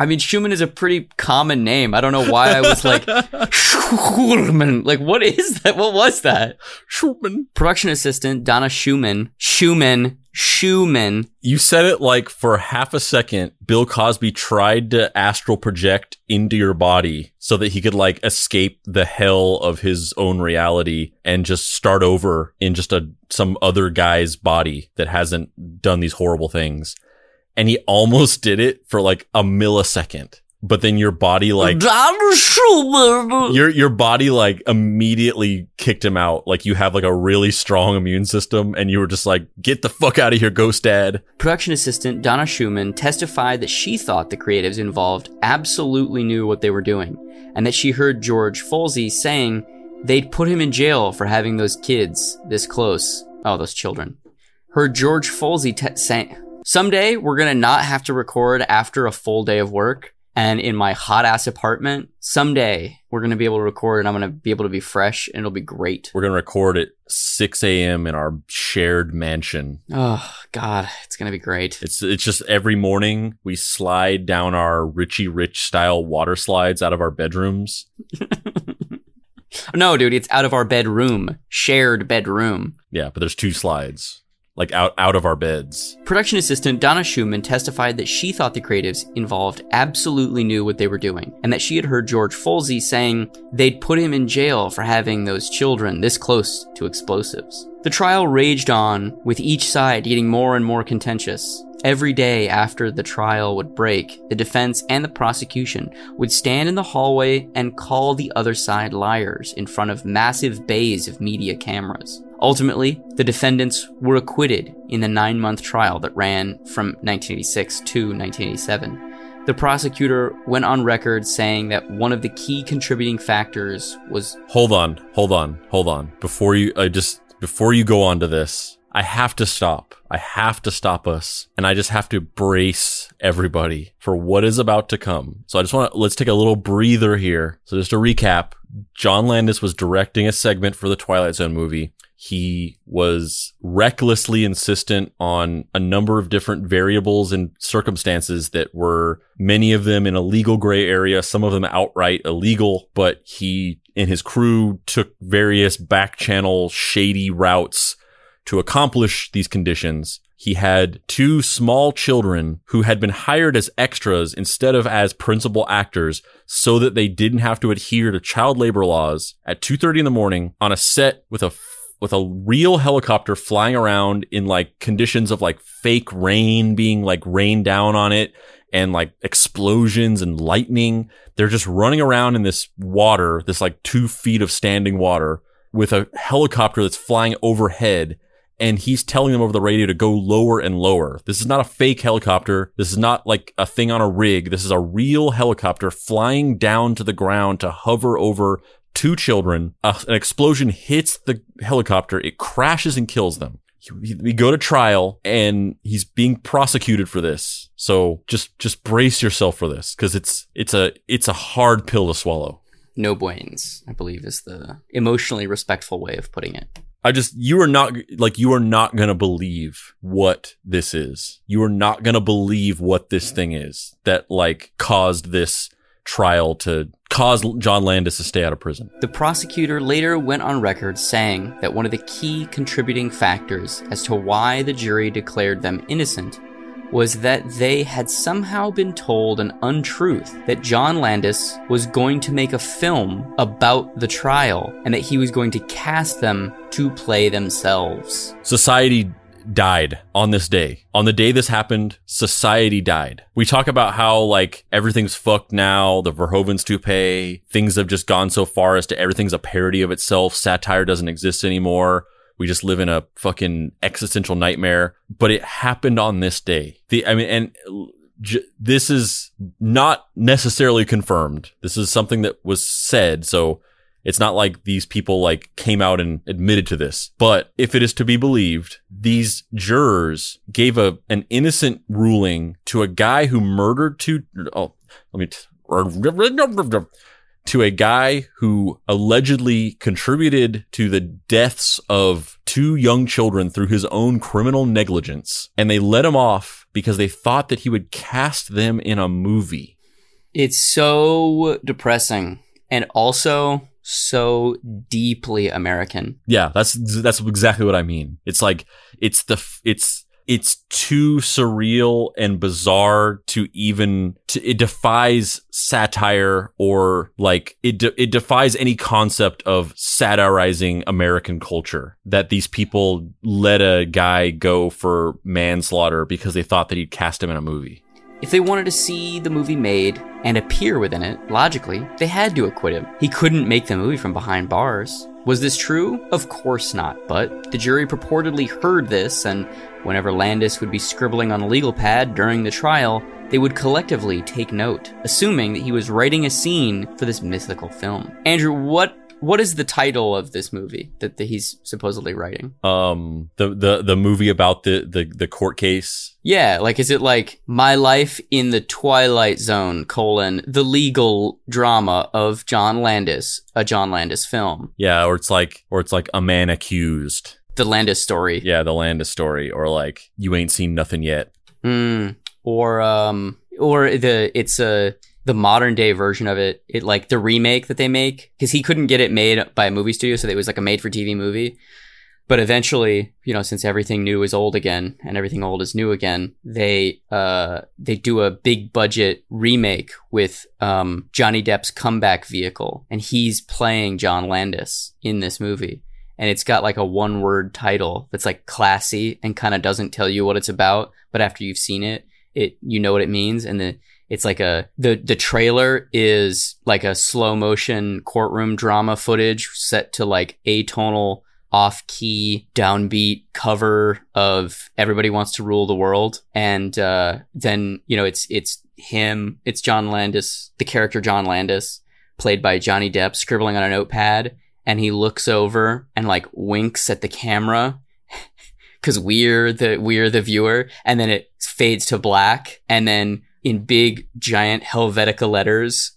I mean, Schumann is a pretty common name. I don't know why I was like, Schumann. Like, what is that? What was that? Schumann. Production assistant Donna Schumann. Schumann. Schumann. You said it like for half a second. Bill Cosby tried to astral project into your body so that he could like escape the hell of his own reality and just start over in just a some other guy's body that hasn't done these horrible things and he almost did it for like a millisecond. But then your body like your your body like immediately kicked him out. Like you have like a really strong immune system, and you were just like, "Get the fuck out of here, Ghost Dad." Production assistant Donna Schumann testified that she thought the creatives involved absolutely knew what they were doing, and that she heard George Folsey saying they'd put him in jail for having those kids this close. Oh, those children. Heard George Folsey te- saying Someday we're going to not have to record after a full day of work and in my hot ass apartment. Someday we're going to be able to record and I'm going to be able to be fresh and it'll be great. We're going to record at 6 a.m. in our shared mansion. Oh God, it's going to be great. It's, it's just every morning we slide down our Richie Rich style water slides out of our bedrooms. no, dude, it's out of our bedroom, shared bedroom. Yeah, but there's two slides like out, out of our beds. Production assistant Donna Schumann testified that she thought the creatives involved absolutely knew what they were doing, and that she had heard George Folsey saying they'd put him in jail for having those children this close to explosives. The trial raged on, with each side getting more and more contentious. Every day after the trial would break, the defense and the prosecution would stand in the hallway and call the other side liars in front of massive bays of media cameras. Ultimately, the defendants were acquitted in the nine month trial that ran from 1986 to 1987. The prosecutor went on record saying that one of the key contributing factors was. Hold on, hold on, hold on. Before you, I just, before you go on to this, I have to stop. I have to stop us. And I just have to brace everybody for what is about to come. So I just want to, let's take a little breather here. So just to recap, John Landis was directing a segment for the Twilight Zone movie. He was recklessly insistent on a number of different variables and circumstances that were many of them in a legal gray area, some of them outright illegal, but he and his crew took various back channel shady routes to accomplish these conditions. He had two small children who had been hired as extras instead of as principal actors so that they didn't have to adhere to child labor laws at 2:30 in the morning on a set with a with a real helicopter flying around in like conditions of like fake rain being like rained down on it and like explosions and lightning. They're just running around in this water, this like two feet of standing water with a helicopter that's flying overhead. And he's telling them over the radio to go lower and lower. This is not a fake helicopter. This is not like a thing on a rig. This is a real helicopter flying down to the ground to hover over two children. Uh, an explosion hits the helicopter. It crashes and kills them. We go to trial and he's being prosecuted for this. So just, just brace yourself for this because it's, it's a, it's a hard pill to swallow. No buenos, I believe is the emotionally respectful way of putting it. I just you are not like you are not going to believe what this is. You are not going to believe what this thing is that like caused this trial to cause John Landis to stay out of prison. The prosecutor later went on record saying that one of the key contributing factors as to why the jury declared them innocent was that they had somehow been told an untruth that John Landis was going to make a film about the trial and that he was going to cast them to play themselves. Society died on this day. On the day this happened, society died. We talk about how like everything's fucked now, the Verhoeven's toupee, things have just gone so far as to everything's a parody of itself, satire doesn't exist anymore. We just live in a fucking existential nightmare. But it happened on this day. The, I mean, and j- this is not necessarily confirmed. This is something that was said. So it's not like these people like came out and admitted to this. But if it is to be believed, these jurors gave a, an innocent ruling to a guy who murdered two, oh, let me, t- to a guy who allegedly contributed to the deaths of two young children through his own criminal negligence. And they let him off because they thought that he would cast them in a movie. It's so depressing and also so deeply American. Yeah, that's that's exactly what I mean. It's like it's the it's it's too surreal and bizarre to even to, it defies satire or like it de- it defies any concept of satirizing American culture that these people let a guy go for manslaughter because they thought that he'd cast him in a movie. If they wanted to see the movie made and appear within it, logically, they had to acquit him. He couldn't make the movie from behind bars. Was this true? Of course not, but the jury purportedly heard this, and whenever Landis would be scribbling on a legal pad during the trial, they would collectively take note, assuming that he was writing a scene for this mythical film. Andrew, what what is the title of this movie that, that he's supposedly writing? Um, the the the movie about the the the court case. Yeah, like is it like My Life in the Twilight Zone colon the legal drama of John Landis, a John Landis film? Yeah, or it's like or it's like a man accused. The Landis story. Yeah, the Landis story, or like you ain't seen nothing yet. Mm, or um, or the it's a the modern day version of it, it like the remake that they make, because he couldn't get it made by a movie studio, so it was like a made for TV movie. But eventually, you know, since everything new is old again and everything old is new again, they uh they do a big budget remake with um Johnny Depp's comeback vehicle, and he's playing John Landis in this movie. And it's got like a one word title that's like classy and kind of doesn't tell you what it's about, but after you've seen it, it you know what it means and the it's like a the the trailer is like a slow motion courtroom drama footage set to like atonal off key downbeat cover of everybody wants to rule the world. And uh, then you know it's it's him it's John Landis the character John Landis played by Johnny Depp scribbling on a notepad. And he looks over and like winks at the camera cuz we're the we're the viewer. And then it fades to black. And then in big giant Helvetica letters.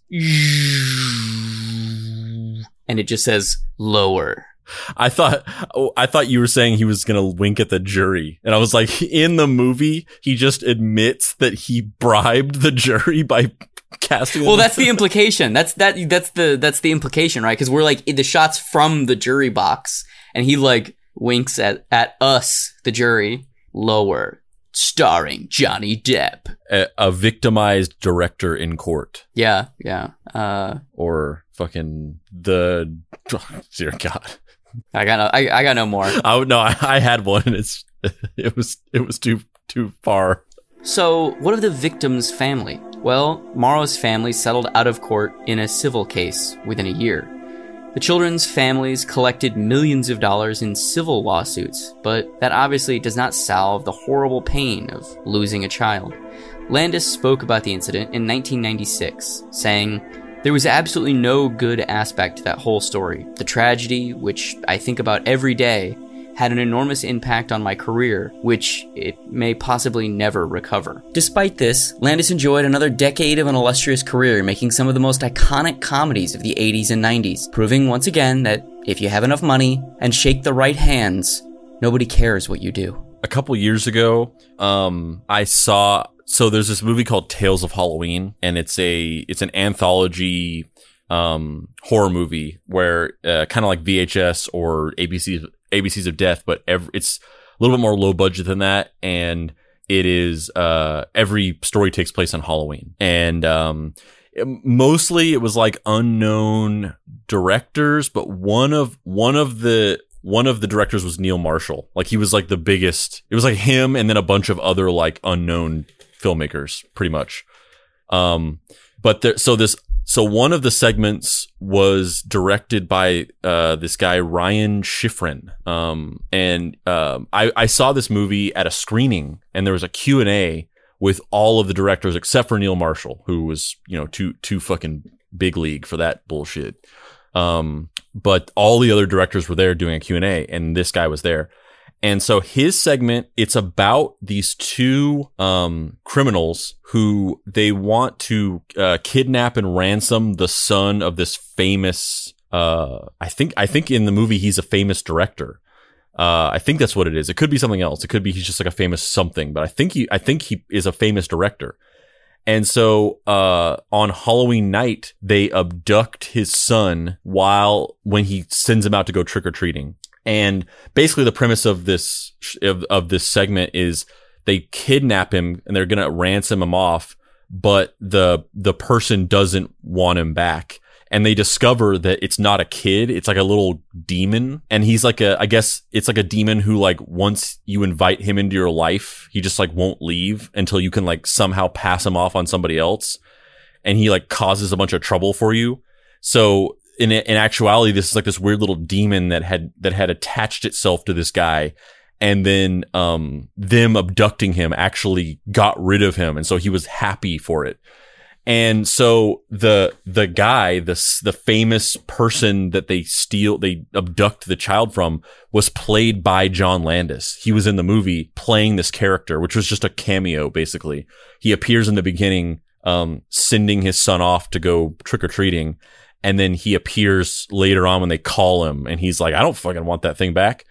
And it just says lower. I thought oh, I thought you were saying he was gonna wink at the jury, and I was like, in the movie, he just admits that he bribed the jury by casting. Well, that's the implication. That's that. That's the that's the implication, right? Because we're like the shots from the jury box, and he like winks at at us, the jury, lower starring Johnny Depp. A, a, victimized director in court. Yeah, yeah. Uh, or fucking the dear God. I got no. I, I got no more. Oh no, I, I had one. And it's it was it was too too far. So, what of the victim's family? Well, Morrow's family settled out of court in a civil case within a year. The children's families collected millions of dollars in civil lawsuits, but that obviously does not solve the horrible pain of losing a child. Landis spoke about the incident in 1996, saying, There was absolutely no good aspect to that whole story. The tragedy, which I think about every day, had an enormous impact on my career, which it may possibly never recover. Despite this, Landis enjoyed another decade of an illustrious career, making some of the most iconic comedies of the 80s and 90s, proving once again that if you have enough money and shake the right hands, nobody cares what you do. A couple years ago, um, I saw so there's this movie called Tales of Halloween, and it's a it's an anthology um, horror movie where uh, kind of like VHS or ABC ABCs of Death, but every, it's a little bit more low budget than that, and it is uh, every story takes place on Halloween, and um, it- mostly it was like unknown directors, but one of one of the one of the directors was Neil Marshall. Like he was like the biggest. It was like him and then a bunch of other like unknown filmmakers, pretty much. Um, but there, so this, so one of the segments was directed by uh, this guy Ryan Schifrin. Um, and um, I, I saw this movie at a screening, and there was a Q and A with all of the directors except for Neil Marshall, who was you know too too fucking big league for that bullshit. Um, but all the other directors were there doing a Q and A, and this guy was there. And so his segment, it's about these two um, criminals who they want to uh, kidnap and ransom the son of this famous. Uh, I think I think in the movie he's a famous director. Uh, I think that's what it is. It could be something else. It could be he's just like a famous something. But I think he I think he is a famous director. And so uh, on Halloween night, they abduct his son while when he sends him out to go trick or treating. And basically, the premise of this of, of this segment is they kidnap him and they're gonna ransom him off, but the the person doesn't want him back. And they discover that it's not a kid; it's like a little demon, and he's like a I guess it's like a demon who like once you invite him into your life, he just like won't leave until you can like somehow pass him off on somebody else, and he like causes a bunch of trouble for you. So in in actuality, this is like this weird little demon that had that had attached itself to this guy, and then um them abducting him actually got rid of him, and so he was happy for it. And so the the guy, the the famous person that they steal, they abduct the child from, was played by John Landis. He was in the movie playing this character, which was just a cameo, basically. He appears in the beginning, um, sending his son off to go trick or treating, and then he appears later on when they call him, and he's like, "I don't fucking want that thing back."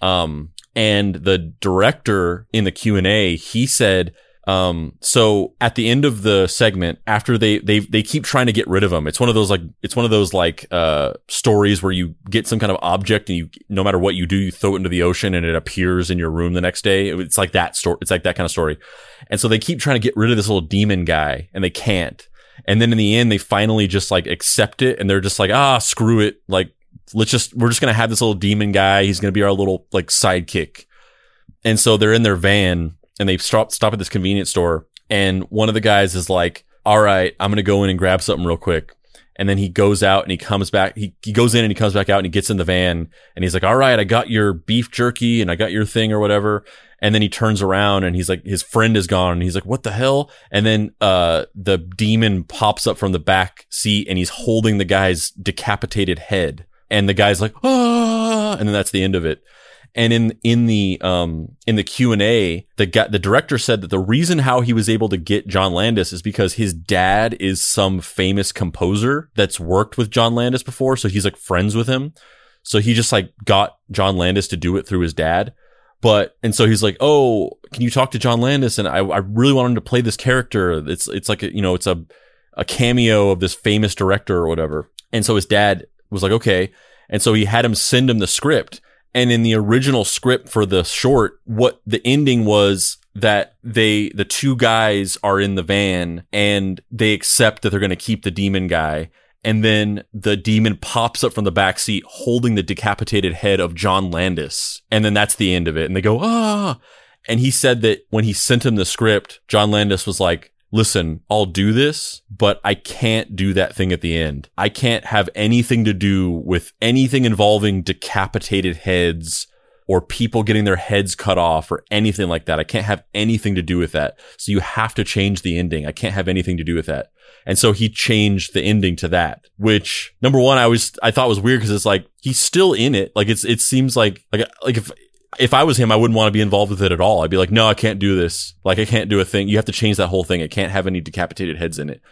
Um, and the director in the Q and A, he said, um, so at the end of the segment, after they they they keep trying to get rid of him, it's one of those like it's one of those like uh stories where you get some kind of object and you no matter what you do, you throw it into the ocean and it appears in your room the next day. It's like that story. It's like that kind of story. And so they keep trying to get rid of this little demon guy and they can't. And then in the end, they finally just like accept it and they're just like, ah, screw it. Like, let's just, we're just going to have this little demon guy. He's going to be our little like sidekick. And so they're in their van and they stop, stop at this convenience store. And one of the guys is like, all right, I'm going to go in and grab something real quick. And then he goes out and he comes back. He, he goes in and he comes back out and he gets in the van and he's like, all right, I got your beef jerky and I got your thing or whatever. And then he turns around and he's like, his friend is gone. And he's like, what the hell? And then, uh, the demon pops up from the back seat and he's holding the guy's decapitated head. And the guy's like, ah, and then that's the end of it. And in, in the, um, in the Q and A, the guy, the director said that the reason how he was able to get John Landis is because his dad is some famous composer that's worked with John Landis before. So he's like friends with him. So he just like got John Landis to do it through his dad. But, and so he's like, Oh, can you talk to John Landis? And I, I really want him to play this character. It's, it's like, a, you know, it's a, a cameo of this famous director or whatever. And so his dad was like, okay. And so he had him send him the script. And in the original script for the short, what the ending was that they, the two guys are in the van and they accept that they're going to keep the demon guy. And then the demon pops up from the back seat holding the decapitated head of John Landis. And then that's the end of it. And they go, ah. And he said that when he sent him the script, John Landis was like, listen, I'll do this, but I can't do that thing at the end. I can't have anything to do with anything involving decapitated heads or people getting their heads cut off or anything like that. I can't have anything to do with that. So you have to change the ending. I can't have anything to do with that. And so he changed the ending to that, which number one, I was, I thought was weird because it's like, he's still in it. Like it's, it seems like, like, like if, if I was him, I wouldn't want to be involved with it at all. I'd be like, no, I can't do this. Like, I can't do a thing. You have to change that whole thing. It can't have any decapitated heads in it.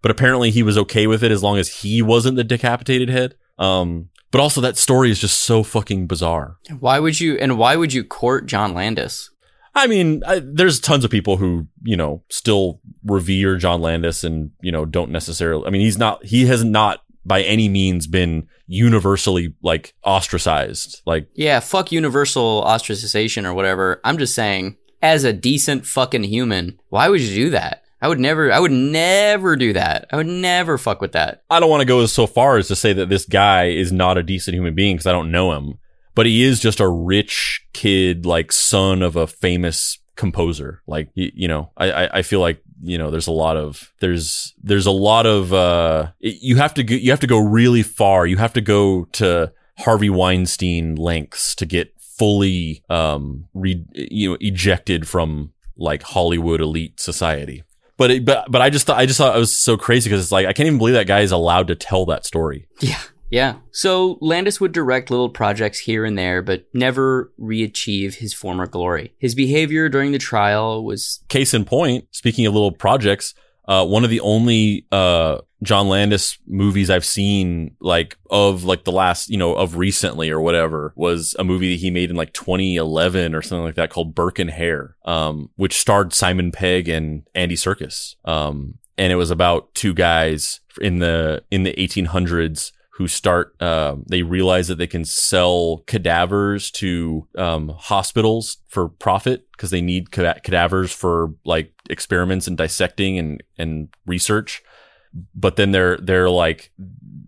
But apparently he was okay with it as long as he wasn't the decapitated head. Um, but also that story is just so fucking bizarre. Why would you? And why would you court John Landis? I mean, I, there's tons of people who, you know, still revere John Landis and, you know, don't necessarily, I mean, he's not, he has not by any means been universally like ostracized. Like, Yeah, fuck universal ostracization or whatever. I'm just saying, as a decent fucking human, why would you do that? I would never, I would never do that. I would never fuck with that. I don't want to go so far as to say that this guy is not a decent human being because I don't know him, but he is just a rich kid, like son of a famous composer. Like, you, you know, I, I, feel like, you know, there's a lot of, there's, there's a lot of, uh, you have to go, you have to go really far. You have to go to Harvey Weinstein lengths to get fully, um, re, you know, ejected from like Hollywood elite society. But it, but but I just thought I just thought it was so crazy because it's like I can't even believe that guy is allowed to tell that story. Yeah. Yeah. So Landis would direct little projects here and there, but never re-achieve his former glory. His behavior during the trial was Case in point, speaking of little projects, uh, one of the only uh, John Landis movies I've seen like of like the last you know of recently or whatever was a movie that he made in like 2011 or something like that called Burke and Hare, um, which starred Simon Pegg and Andy Serkis, um, and it was about two guys in the in the 1800s who start uh, they realize that they can sell cadavers to um, hospitals for profit because they need cada- cadavers for like experiments and dissecting and and research. But then they're they're like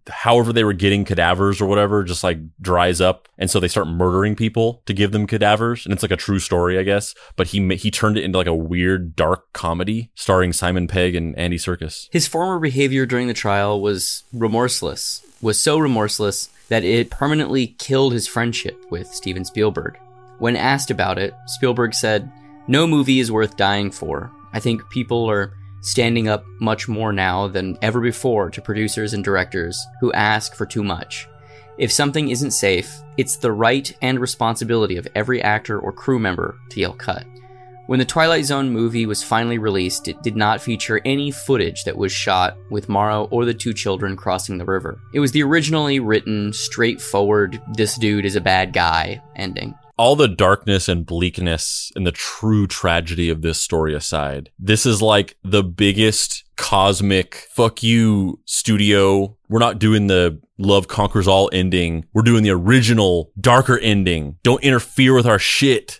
however they were getting cadavers or whatever just like dries up. And so they start murdering people to give them cadavers. And it's like a true story i guess. But he he turned it into like a weird dark comedy starring simon pegg and andy Serkis his former behavior during the trial was remorseless. Was so remorseless that it permanently killed his friendship with Steven Spielberg. When asked about it, Spielberg said, "No movie is worth dying for. I think people are standing up much more now than ever before to producers and directors who ask for too much. If something isn't safe, it's the right and responsibility of every actor or crew member to yell cut. When the Twilight Zone movie was finally released, it did not feature any footage that was shot with Morrow or the two children crossing the river. It was the originally written, straightforward, this dude is a bad guy ending. all the darkness and bleakness and the true tragedy of this story aside, this is like the biggest cosmic fuck you studio. We're not doing the love conquers all ending. We're doing the original darker ending. Don't interfere with our shit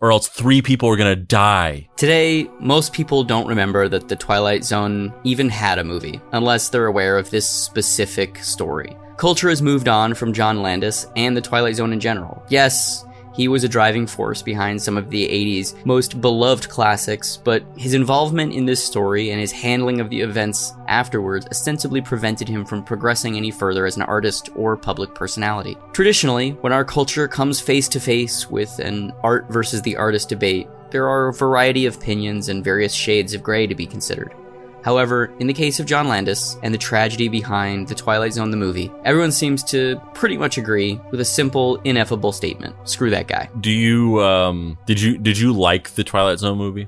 or else three people are going to die. Today, most people don't remember that The Twilight Zone even had a movie, unless they're aware of this specific story. Culture has moved on from John Landis and The Twilight Zone in general. Yes, he was a driving force behind some of the 80s most beloved classics, but his involvement in this story and his handling of the events afterwards ostensibly prevented him from progressing any further as an artist or public personality. Traditionally, when our culture comes face to face with an art versus the artist debate, there are a variety of opinions and various shades of gray to be considered. However, in the case of John Landis and the tragedy behind The Twilight Zone the movie, everyone seems to pretty much agree with a simple, ineffable statement. Screw that guy. Do you um did you did you like the Twilight Zone movie?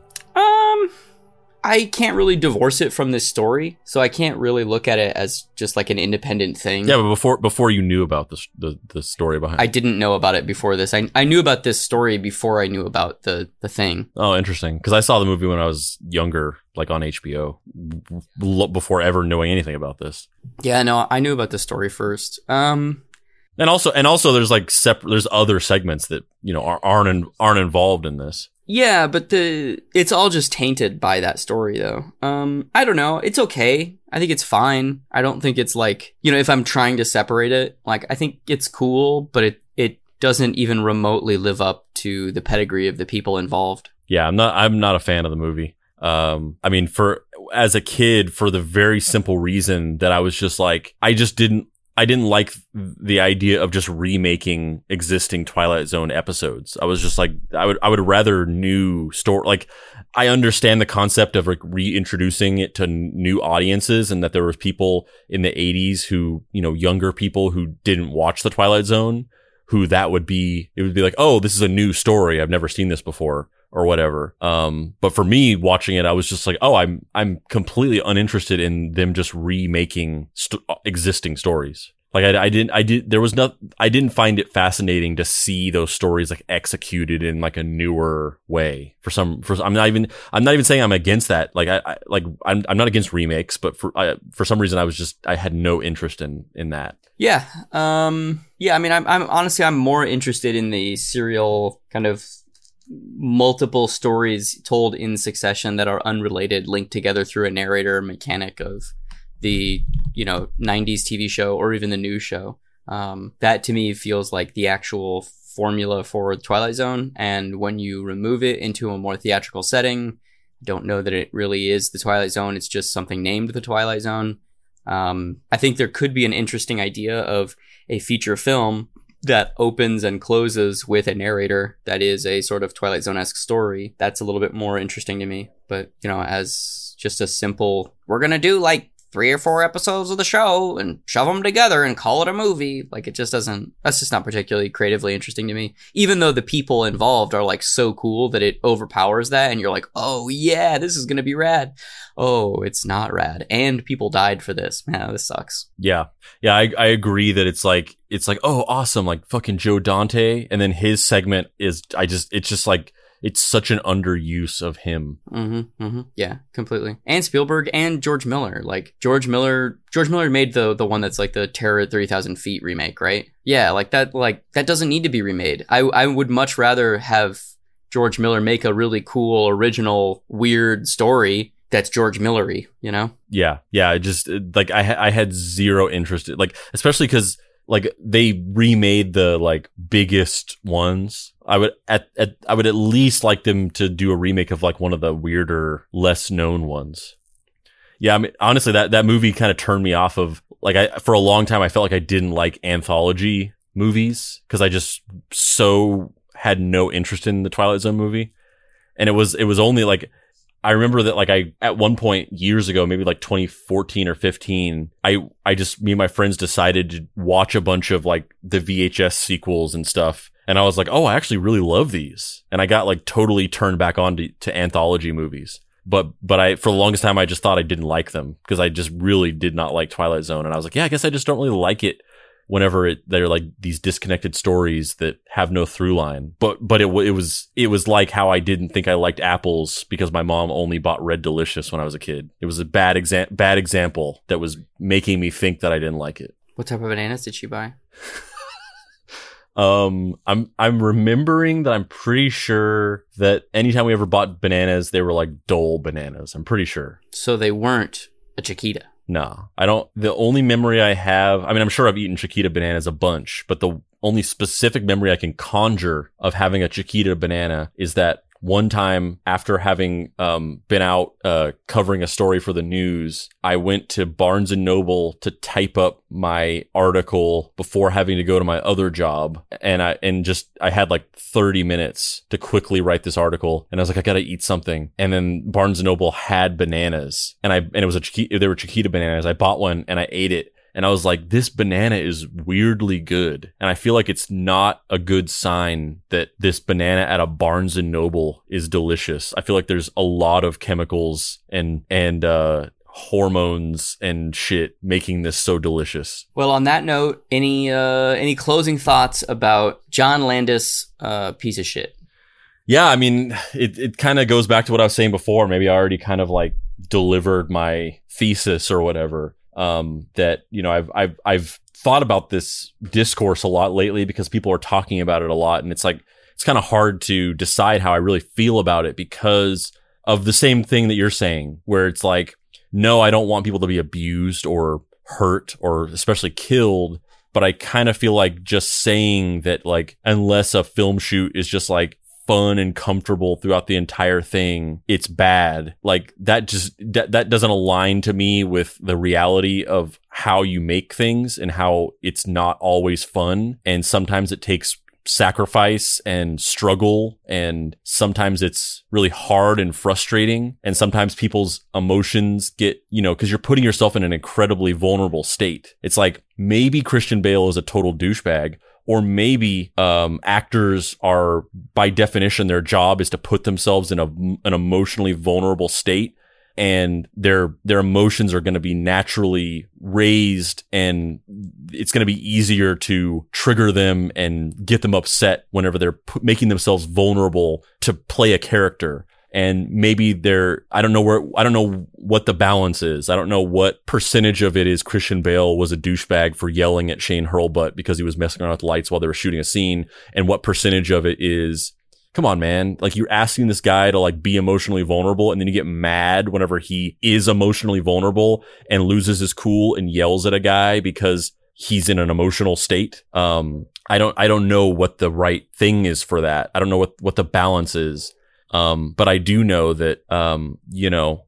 I can't really divorce it from this story, so I can't really look at it as just like an independent thing. Yeah, but before before you knew about the the, the story behind I didn't know about it before this. I, I knew about this story before I knew about the, the thing. Oh, interesting. Because I saw the movie when I was younger, like on HBO, before ever knowing anything about this. Yeah, no, I knew about the story first. Um, And also, and also, there's like separate. There's other segments that you know are, aren't in, aren't involved in this. Yeah, but the it's all just tainted by that story though. Um I don't know, it's okay. I think it's fine. I don't think it's like, you know, if I'm trying to separate it, like I think it's cool, but it it doesn't even remotely live up to the pedigree of the people involved. Yeah, I'm not. I'm not a fan of the movie. Um, I mean, for as a kid, for the very simple reason that I was just like, I just didn't. I didn't like the idea of just remaking existing Twilight Zone episodes. I was just like, I would, I would rather new story. Like, I understand the concept of like reintroducing it to new audiences, and that there was people in the '80s who, you know, younger people who didn't watch the Twilight Zone, who that would be. It would be like, oh, this is a new story. I've never seen this before or whatever. Um, but for me watching it, I was just like, oh, I'm, I'm completely uninterested in them just remaking st- existing stories. Like I, I didn't, I did, there was not, I didn't find it fascinating to see those stories like executed in like a newer way for some, for, I'm not even, I'm not even saying I'm against that. Like I, I like, I'm, I'm not against remakes, but for, I, for some reason I was just, I had no interest in, in that. Yeah. Um, yeah. I mean, I'm, I'm honestly, I'm more interested in the serial kind of multiple stories told in succession that are unrelated, linked together through a narrator mechanic of the you know 90s tv show or even the new show. Um, that to me feels like the actual formula for twilight zone. And when you remove it into a more theatrical setting don't know that it really is the twilight zone. It's just something named the twilight zone. Um, i think there could be an interesting idea of a feature film that opens and closes with a narrator that is a sort of twilight zone-esque story that's a little bit more interesting to me. But you know as just a simple we're gonna do like three or four episodes of the show and shove them together and call it a movie. Like it just doesn't, that's just not particularly creatively interesting to me. Even though the people involved are like so cool that it overpowers that and you're like, oh yeah, this is going to be rad. Oh, it's not rad. And people died for this. Man, this sucks. Yeah. Yeah. I, I agree that it's like, it's like, oh, awesome. Like fucking Joe Dante. And then his segment is, I just, it's just like, it's such an underuse of him. Mm-hmm, mm-hmm. Yeah, completely. And Spielberg and George Miller. Like George Miller, George Miller made the the one that's like the Terror at Three Thousand Feet remake, right? Yeah, like that. Like that doesn't need to be remade. I I would much rather have George Miller make a really cool, original, weird story that's George Millery, you know? Yeah, yeah. I just like I I had zero interest, like especially because like they remade the like biggest ones. I would at, at I would at least like them to do a remake of like one of the weirder, less known ones. Yeah, I mean honestly that that movie kind of turned me off of like I for a long time I felt like I didn't like anthology movies cuz I just so had no interest in the Twilight Zone movie. And it was it was only like I remember that like I at one point years ago, maybe like 2014 or 15, I I just me and my friends decided to watch a bunch of like the VHS sequels and stuff. And I was like, "Oh, I actually really love these." And I got like totally turned back on to, to anthology movies. But but I for the longest time I just thought I didn't like them because I just really did not like Twilight Zone and I was like, "Yeah, I guess I just don't really like it whenever it, they're like these disconnected stories that have no through line. But but it it was it was like how I didn't think I liked apples because my mom only bought Red Delicious when I was a kid. It was a bad exam bad example that was making me think that I didn't like it. What type of bananas did she buy? um, I'm I'm remembering that I'm pretty sure that anytime we ever bought bananas, they were like Dole bananas. I'm pretty sure. So they weren't a Chiquita. No, I don't. The only memory I have, I mean, I'm sure I've eaten Chiquita bananas a bunch, but the only specific memory I can conjure of having a Chiquita banana is that one time after having um, been out uh, covering a story for the news, I went to Barnes and Noble to type up my article before having to go to my other job, and I and just I had like 30 minutes to quickly write this article, and I was like, I gotta eat something, and then Barnes and Noble had bananas, and I and it was a they were Chiquita bananas. I bought one and I ate it, and I was like, this banana is weirdly good. And I feel like it's not a good sign that this banana at a Barnes and Noble is delicious. I feel like there's a lot of chemicals and, and, uh, hormones and shit making this so delicious. Well, on that note, any uh any closing thoughts about John Landis uh piece of shit? Yeah, I mean, it it kind of goes back to what I was saying before. Maybe I already kind of like delivered my thesis or whatever um, that you know I've I've I've thought about this discourse a lot lately because people are talking about it a lot, and it's like it's kind of hard to decide how I really feel about it because of the same thing that you're saying, where it's like, no, I don't want people to be abused or hurt or especially killed. But I kind of feel like just saying that, like, unless a film shoot is just like fun and comfortable throughout the entire thing, it's bad. Like that just that that doesn't align to me with the reality of how you make things and how it's not always fun. And sometimes it takes sacrifice and struggle and sometimes it's really hard and frustrating. And sometimes people's emotions get you know because you're putting yourself in an incredibly vulnerable state. It's like maybe christian bale is a total douchebag or maybe um, actors are by definition their job is to put themselves in a an emotionally vulnerable state and their their emotions are going to be naturally raised and it's going to be easier to trigger them and get them upset whenever they're p- making themselves vulnerable to play a character and maybe they're I don't know where I don't know what the balance is. I don't know what percentage of it is Christian Bale was a douchebag for yelling at Shane Hurlbut because he was messing around with lights while they were shooting a scene, and what percentage of it is come on, man. Like you're asking this guy to like be emotionally vulnerable and then you get mad whenever he is emotionally vulnerable and loses his cool and yells at a guy because he's in an emotional state. Um, I don't, I don't know what the right thing is for that. I don't know what, what the balance is. Um, but I do know that, um, you know,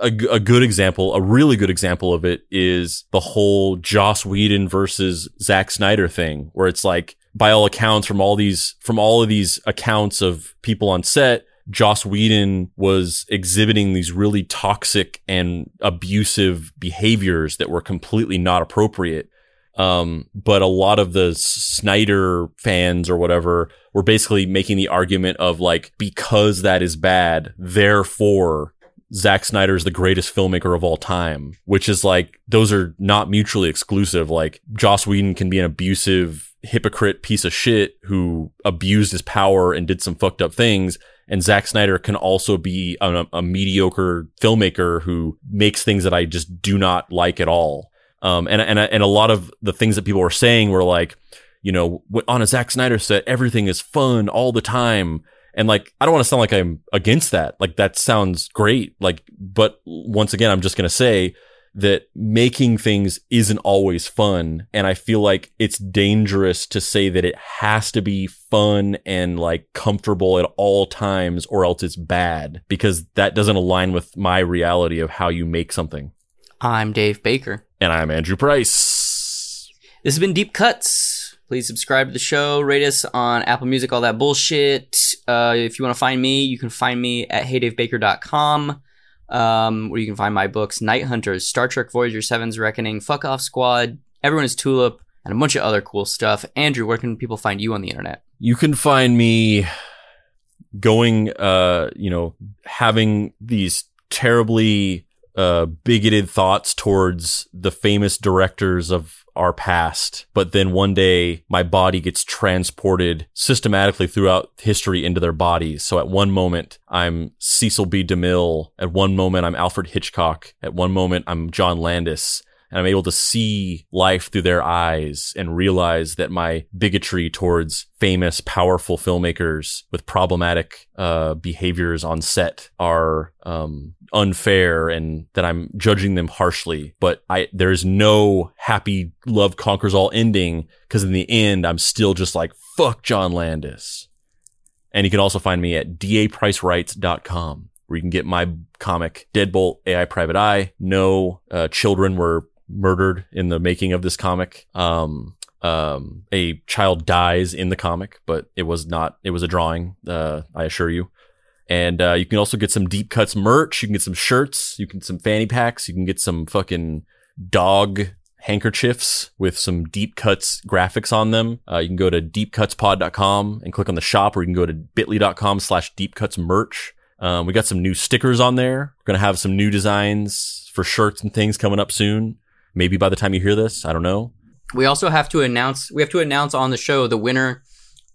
a, a good example, a really good example of it is the whole Joss Whedon versus Zack Snyder thing, where it's like, by all accounts, from all these, from all of these accounts of people on set, Joss Whedon was exhibiting these really toxic and abusive behaviors that were completely not appropriate. Um, but a lot of the Snyder fans or whatever were basically making the argument of like, because that is bad, therefore Zack Snyder is the greatest filmmaker of all time, which is like, those are not mutually exclusive. Like, Joss Whedon can be an abusive, hypocrite piece of shit who abused his power and did some fucked up things. And Zack Snyder can also be a, a mediocre filmmaker who makes things that I just do not like at all. Um, and, and, and a lot of the things that people were saying were like, you know, on a Zack Snyder set, everything is fun all the time. And like, I don't want to sound like I'm against that. Like, that sounds great. Like, but once again, I'm just to say that making things isn't always fun. And I feel like it's dangerous to say that it has to be fun and like comfortable at all times or else it's bad because that doesn't align with my reality of how you make something. I'm Dave Baker. And I'm Andrew Price. This has been Deep Cuts. Please subscribe to the show, rate us on Apple Music, all that bullshit. Uh, if you want to find me, you can find me at heydavebaker.com, um, where you can find my books Night Hunters, Star Trek Voyager 7's Reckoning, Fuck Off Squad, Everyone is Tulip, and a bunch of other cool stuff. Andrew, where can people find you on the internet? You can find me going, uh, you know, having these terribly uh, bigoted thoughts towards the famous directors of our past. But then one day my body gets transported systematically throughout history into their bodies. So at one moment I'm Cecil B. DeMille. At one moment I'm Alfred Hitchcock. At one moment I'm John Landis and I'm able to see life through their eyes and realize that my bigotry towards famous, powerful filmmakers with problematic uh, behaviors on set are um, unfair and that I'm judging them harshly. But I there's no happy love conquers all ending because in the end I'm still just like fuck John Landis. And you can also find me at dapricerights.com where you can get my comic Deadbolt AI Private Eye. No uh, children were murdered in the making of this comic. Um, um, a child dies in the comic, but it was not, it was a drawing, uh, I assure you. And, uh, you can also get some deep cuts merch. You can get some shirts. You can get some fanny packs. You can get some fucking dog handkerchiefs with some deep cuts graphics on them. Uh, you can go to deepcutspod.com and click on the shop or you can go to bit.ly.com slash deepcutsmerch. Um, we got some new stickers on there. We're going to have some new designs for shirts and things coming up soon. Maybe by the time you hear this, I don't know. We also have to announce we have to announce on the show the winner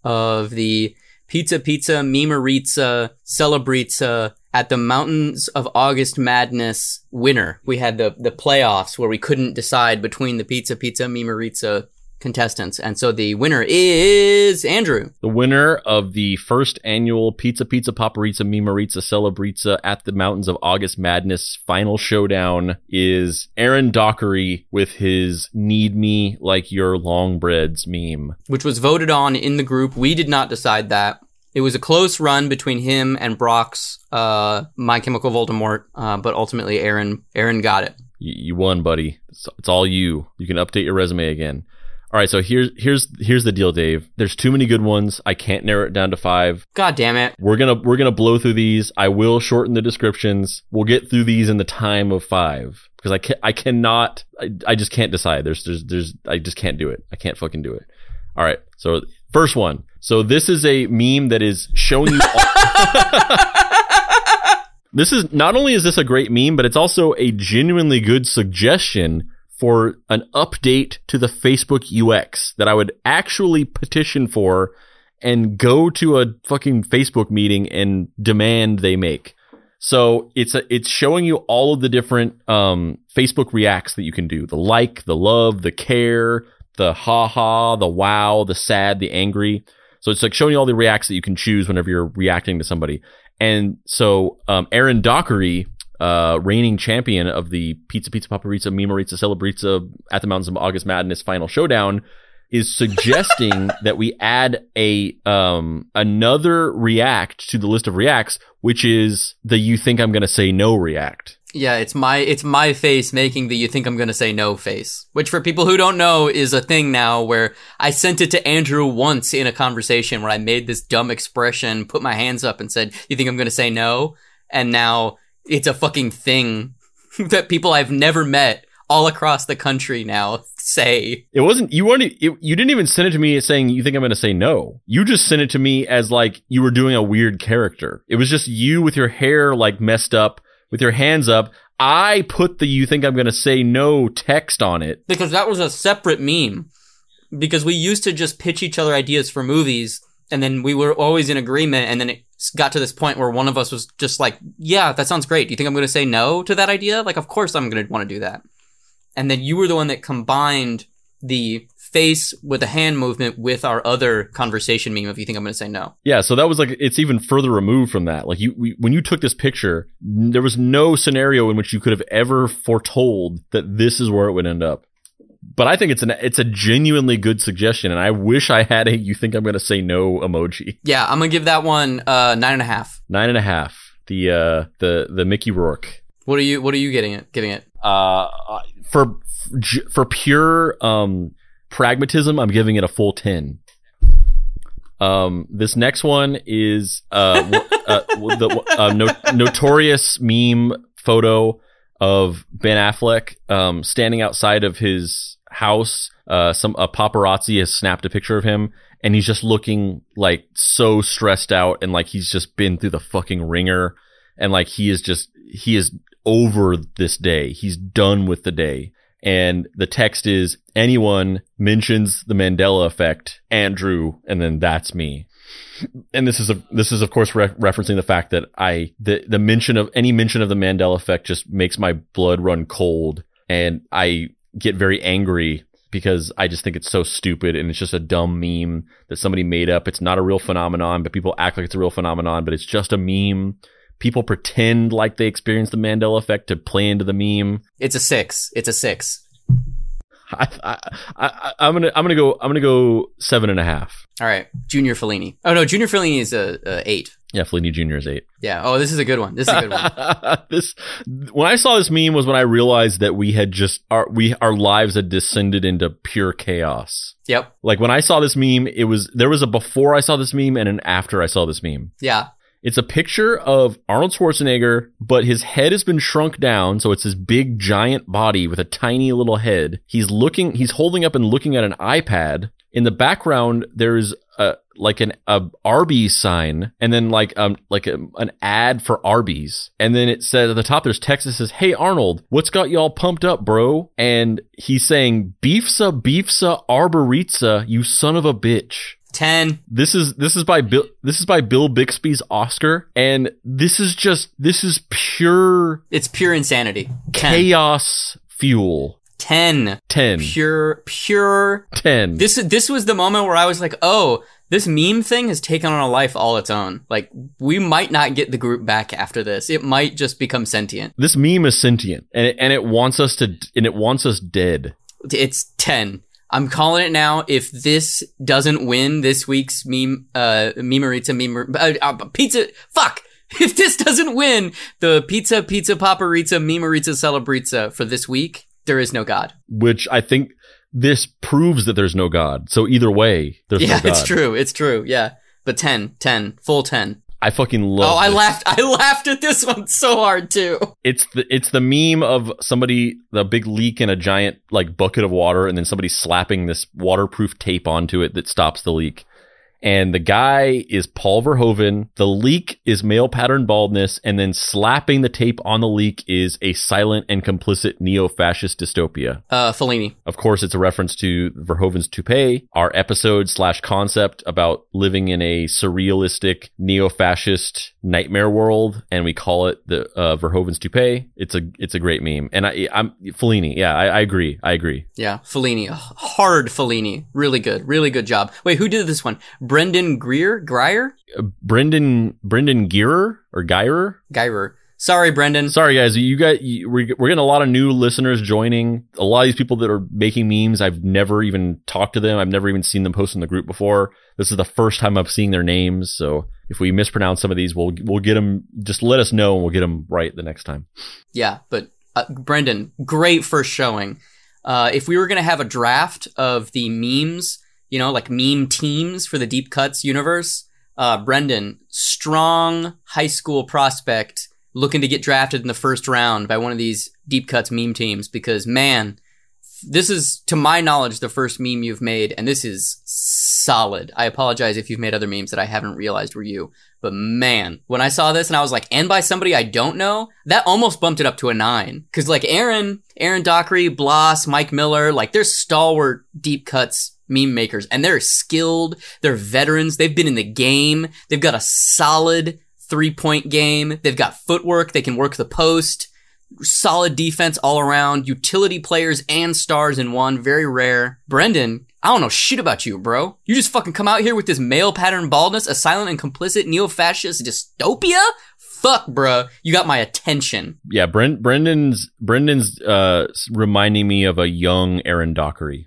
of the Pizza Pizza Mimaritza Celebritza at the Mountains of August Madness winner. We had the the playoffs where we couldn't decide between the Pizza Pizza Mimaritza contestants. And so the winner is Andrew. The winner of the first annual Pizza Pizza Paparizza Mimaritza Celebritza at the Mountains of August Madness final showdown is Aaron Dockery with his Need Me Like Your Long Breads meme. Which was voted on in the group. We did not decide that. It was a close run between him and Brock's uh, My Chemical Voldemort, uh, but ultimately Aaron Aaron got it. You, you won, buddy. It's, it's all you. You can update your resume again. All right, so here's here's here's the deal, Dave. There's too many good ones. I can't narrow it down to five. God damn it. We're gonna we're gonna blow through these. I will shorten the descriptions. We'll get through these in the time of five because I can I cannot. I, I just can't decide. There's there's there's I just can't do it. I can't fucking do it. All right. So first one. So this is a meme that is showing you. this is not only is this a great meme, but it's also a genuinely good suggestion for an update to the Facebook UX that I would actually petition for and go to a fucking Facebook meeting and demand they make. So it's a, it's showing you all of the different um, Facebook reacts that you can do: the like, the love, the care, the ha ha, the wow, the sad, the angry. So it's like showing you all the reacts that you can choose whenever you're reacting to somebody. And so um, Aaron Dockery, uh, reigning champion of the Pizza Pizza Paparizza Mimaritza Celebritza at the Mountains of August Madness Final Showdown, is suggesting that we add a um another react to the list of reacts, which is the "You think I'm gonna say no" react. Yeah, it's my it's my face making the you think I'm gonna say no face. Which for people who don't know is a thing now where I sent it to Andrew once in a conversation where I made this dumb expression, put my hands up and said, You think I'm gonna say no? And now it's a fucking thing that people I've never met all across the country now say. It wasn't you weren't it, you didn't even send it to me saying you think I'm going to say no. You just sent it to me as like you were doing a weird character. It was just you with your hair like messed up, with your hands up. I put the you think I'm going to say no text on it. Because that was a separate meme. Because we used to just pitch each other ideas for movies and then we were always in agreement and then it got to this point where one of us was just like, "Yeah, that sounds great. Do you think I'm going to say no to that idea?" Like, of course I'm going to want to do that and then you were the one that combined the face with a hand movement with our other conversation meme if you think I'm going to say no. Yeah, so that was like it's even further removed from that. Like you we, when you took this picture, there was no scenario in which you could have ever foretold that this is where it would end up. But I think it's an it's a genuinely good suggestion, and I wish I had a "you think I'm going to say no" emoji. Yeah, I'm gonna give that one uh, nine and a half. Nine and a half. The uh the the Mickey Rourke. What are you What are you getting it? Getting it? Uh, for for pure um, pragmatism, I'm giving it a full ten. Um, this next one is uh, uh the uh, no, notorious meme photo of Ben Affleck um, standing outside of his house. Uh, some a paparazzi has snapped a picture of him, and he's just looking like so stressed out, and like he's just been through the fucking ringer, and like he is just he is over this day. He's done with the day. And the text is anyone mentions the Mandela effect, Andrew, and then that's me. And this is a, this is of course re- referencing the fact that I the the mention of any mention of the Mandela effect just makes my blood run cold, and I get very angry because I just think it's so stupid and it's just a dumb meme that somebody made up. It's not a real phenomenon, but people act like it's a real phenomenon, but it's just a meme people pretend like they experienced the Mandela effect to play into the meme. It's a six. It's a six. I, I, I, am gonna, I'm gonna go, I'm gonna go seven and a half. All right, Junior Fellini. Oh no, Junior Fellini is a, a eight. Yeah, Fellini Junior is eight. Yeah. Oh, this is a good one. This is a good one. this, when I saw this meme, was when I realized that we had just our we our lives had descended into pure chaos. Yep. Like when I saw this meme, it was there was a before I saw this meme and an after I saw this meme. Yeah. It's a picture of Arnold Schwarzenegger, but his head has been shrunk down, so it's his big giant body with a tiny little head. He's looking, he's holding up and looking at an iPad. In the background, there's a like an a Arby's sign, and then like um like a, an ad for Arby's, and then it says at the top there's text that says, "Hey Arnold, what's got y'all pumped up, bro?" And he's saying, "Beefsa, beefsa, arboritza, you son of a bitch." 10 this is this is by bill this is by bill bixby's oscar and this is just this is pure it's pure insanity 10. chaos fuel 10 10 pure pure. 10 this this was the moment where i was like oh this meme thing has taken on a life all its own. Like we might not get the group back after this. It might just become sentient. This meme is sentient and it, and it wants us to and it wants us dead. It's 10 I'm calling it now. If this doesn't win this week's meme, uh, memeritza, meme, uh, uh, pizza, fuck. If this doesn't win the pizza, pizza, paparizza, memeritza, celebritza for this week, there is no God. Which I think this proves that there's no God. So either way, there's yeah, no God. Yeah, it's true. It's true. Yeah. But 10, 10, full 10. I fucking love. Oh, I this. laughed. I laughed at this one so hard too. It's the it's the meme of somebody the big leak in a giant like bucket of water, and then somebody slapping this waterproof tape onto it that stops the leak. And the guy is Paul Verhoeven. The leak is male pattern baldness, and then slapping the tape on the leak is a silent and complicit neo-fascist dystopia. Uh, Fellini. Of course, it's a reference to Verhoeven's Toupee, our episode slash concept about living in a surrealistic neo-fascist nightmare world, and we call it the uh, Verhoeven's Toupee. It's a it's a great meme, and I I'm Fellini. Yeah, I, I agree. I agree. Yeah, Fellini. Hard Fellini. Really good. Really good job. Wait, who did this one? Brendan Greer? Grier? Uh, Brendan Brendan Gearer or Geirer. Geirer. Sorry, Brendan. Sorry, guys. You got you, we're, we're getting a lot of new listeners joining. A lot of these people that are making memes, I've never even talked to them. I've never even seen them post in the group before. This is the first time I'm seeing their names. So if we mispronounce some of these, we'll we'll get them. Just let us know, and we'll get them right the next time. Yeah, but uh, Brendan, great first showing. Uh, if we were gonna have a draft of the memes, you know, like meme teams for the Deep Cuts universe, uh, Brendan, strong high school prospect looking to get drafted in the first round by one of these deep cuts meme teams because man this is to my knowledge the first meme you've made and this is solid. I apologize if you've made other memes that i haven't realized were you but man when i saw this and i was like and by somebody i don't know? that almost bumped it up to a nine. Because like aaron aaron dockery bloss mike miller like they're stalwart deep cuts meme makers and they're skilled. They're veterans. They've been in the game. They've got a solid three point game. They've got footwork. They can work the post. Solid defense all around. Utility players and stars in one. Very rare. Brendan, I don't know shit about you, bro. You just fucking come out here with this male pattern baldness, a silent and complicit neo-fascist dystopia? Fuck, bro. You got my attention. Yeah, Brent, Brendan's Brendan's uh, reminding me of a young Aaron Dockery.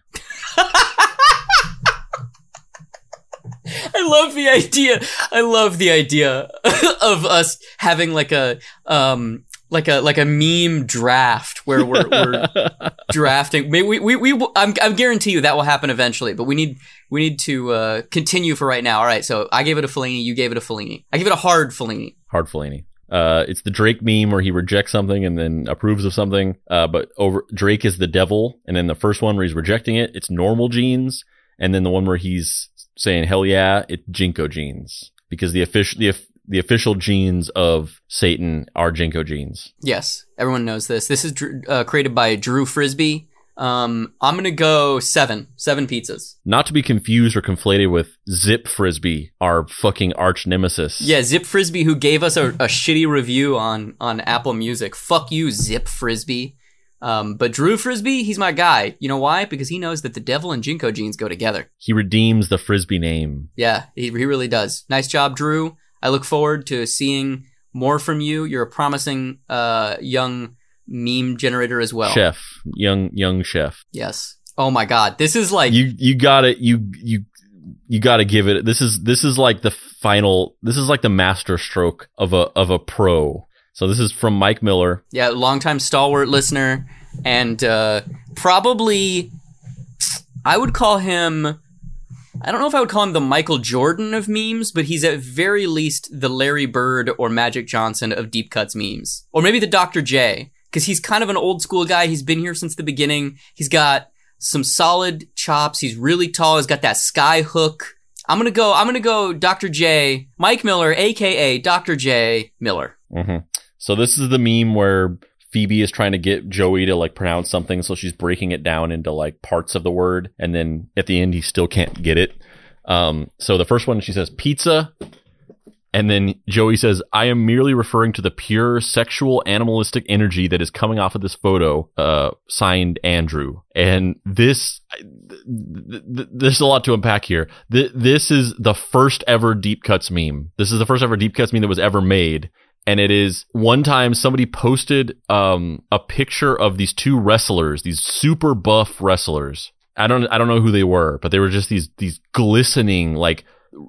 I love the idea. I love the idea of us having like a um like a like a meme draft where we're, we're drafting. Maybe we, we we I'm I'm guarantee you that will happen eventually, but we need we need to uh, continue for right now. All right, so I gave it a Fellini, you gave it a Fellini. I give it a hard Fellini. Hard Fellini. Uh, it's the Drake meme where he rejects something and then approves of something. Uh, but over Drake is the devil, and then the first one where he's rejecting it, it's normal jeans, and then the one where he's saying hell yeah, it's JNCO jeans because the official the the official jeans of Satan are JNCO jeans. Yes, everyone knows this. This is uh, created by Drew Frisbee. Um, I'm gonna go seven, seven pizzas. Not to be confused or conflated with Zip Frisbee, our fucking arch nemesis. Yeah, Zip Frisbee, who gave us a, a shitty review on on Apple Music. Fuck you, Zip Frisbee. Um, but Drew Frisbee, he's my guy. You know why? Because he knows that the devil and JNCO jeans go together. He redeems the Frisbee name. Yeah, he, he really does. Nice job, Drew. I look forward to seeing more from you. You're a promising uh, young meme generator as well. Chef, young young chef. Yes. Oh my God, this is like you you got it. You you you got to give it. This is this is like the final. This is like the master stroke of a of a pro. So this is from Mike Miller. Yeah, longtime stalwart listener, and uh, probably I would call him. I don't know if I would call him the Michael Jordan of memes, but he's at very least the Larry Bird or Magic Johnson of deep cuts memes, or maybe the Dr. J, because he's kind of an old school guy. He's been here since the beginning. He's got some solid chops. He's really tall. He's got that sky hook. I'm gonna go. I'm gonna go. Dr. J, Mike Miller, aka Dr. J Miller. Mm-hmm. So this is the meme where Phoebe is trying to get Joey to like pronounce something, so she's breaking it down into like parts of the word, and then at the end he still can't get it. Um, so the first one she says pizza, and then Joey says, "I am merely referring to the pure sexual animalistic energy that is coming off of this photo." Uh, signed Andrew, and this th- th- there's a lot to unpack here. Th- this is the first ever deep cuts meme. This is the first ever deep cuts meme that was ever made and it is one time somebody posted um, a picture of these two wrestlers, these super buff wrestlers. I don't I don't know who they were, but they were just these these glistening like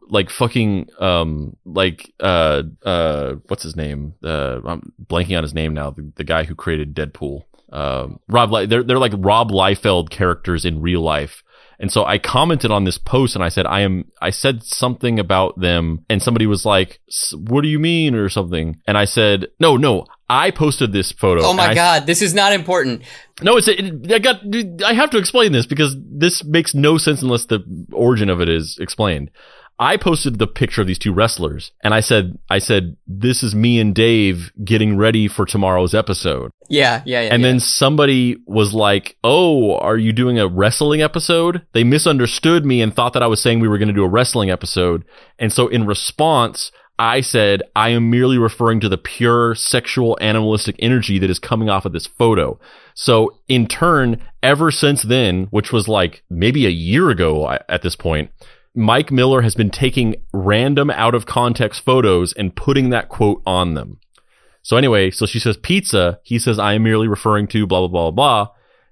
like fucking um like uh uh what's his name? Uh I'm blanking on his name now. The, the guy who created Deadpool. Um Rob they're they're like Rob Liefeld characters in real life And so I commented on this post and I said, I am, I said something about them and somebody was like, what do you mean or something? And I said, no, no, I posted this photo. Oh my I- god, this is not important. no, it's it, I got. I have to explain this because this makes no sense unless the origin of it is explained. I posted the picture of these two wrestlers, and I said, "I said this is me and Dave getting ready for tomorrow's episode." Yeah, yeah, yeah. And yeah. then somebody was like, "Oh, are you doing a wrestling episode?" They misunderstood me and thought that I was saying we were going to do a wrestling episode. And so in response, I said, "I am merely referring to the pure sexual animalistic energy that is coming off of this photo." So in turn, ever since then, which was like maybe a year ago at this point, Mike Miller has been taking random out of context photos and putting that quote on them. So anyway, so she says pizza. He says, I am merely referring to blah, blah, blah, blah.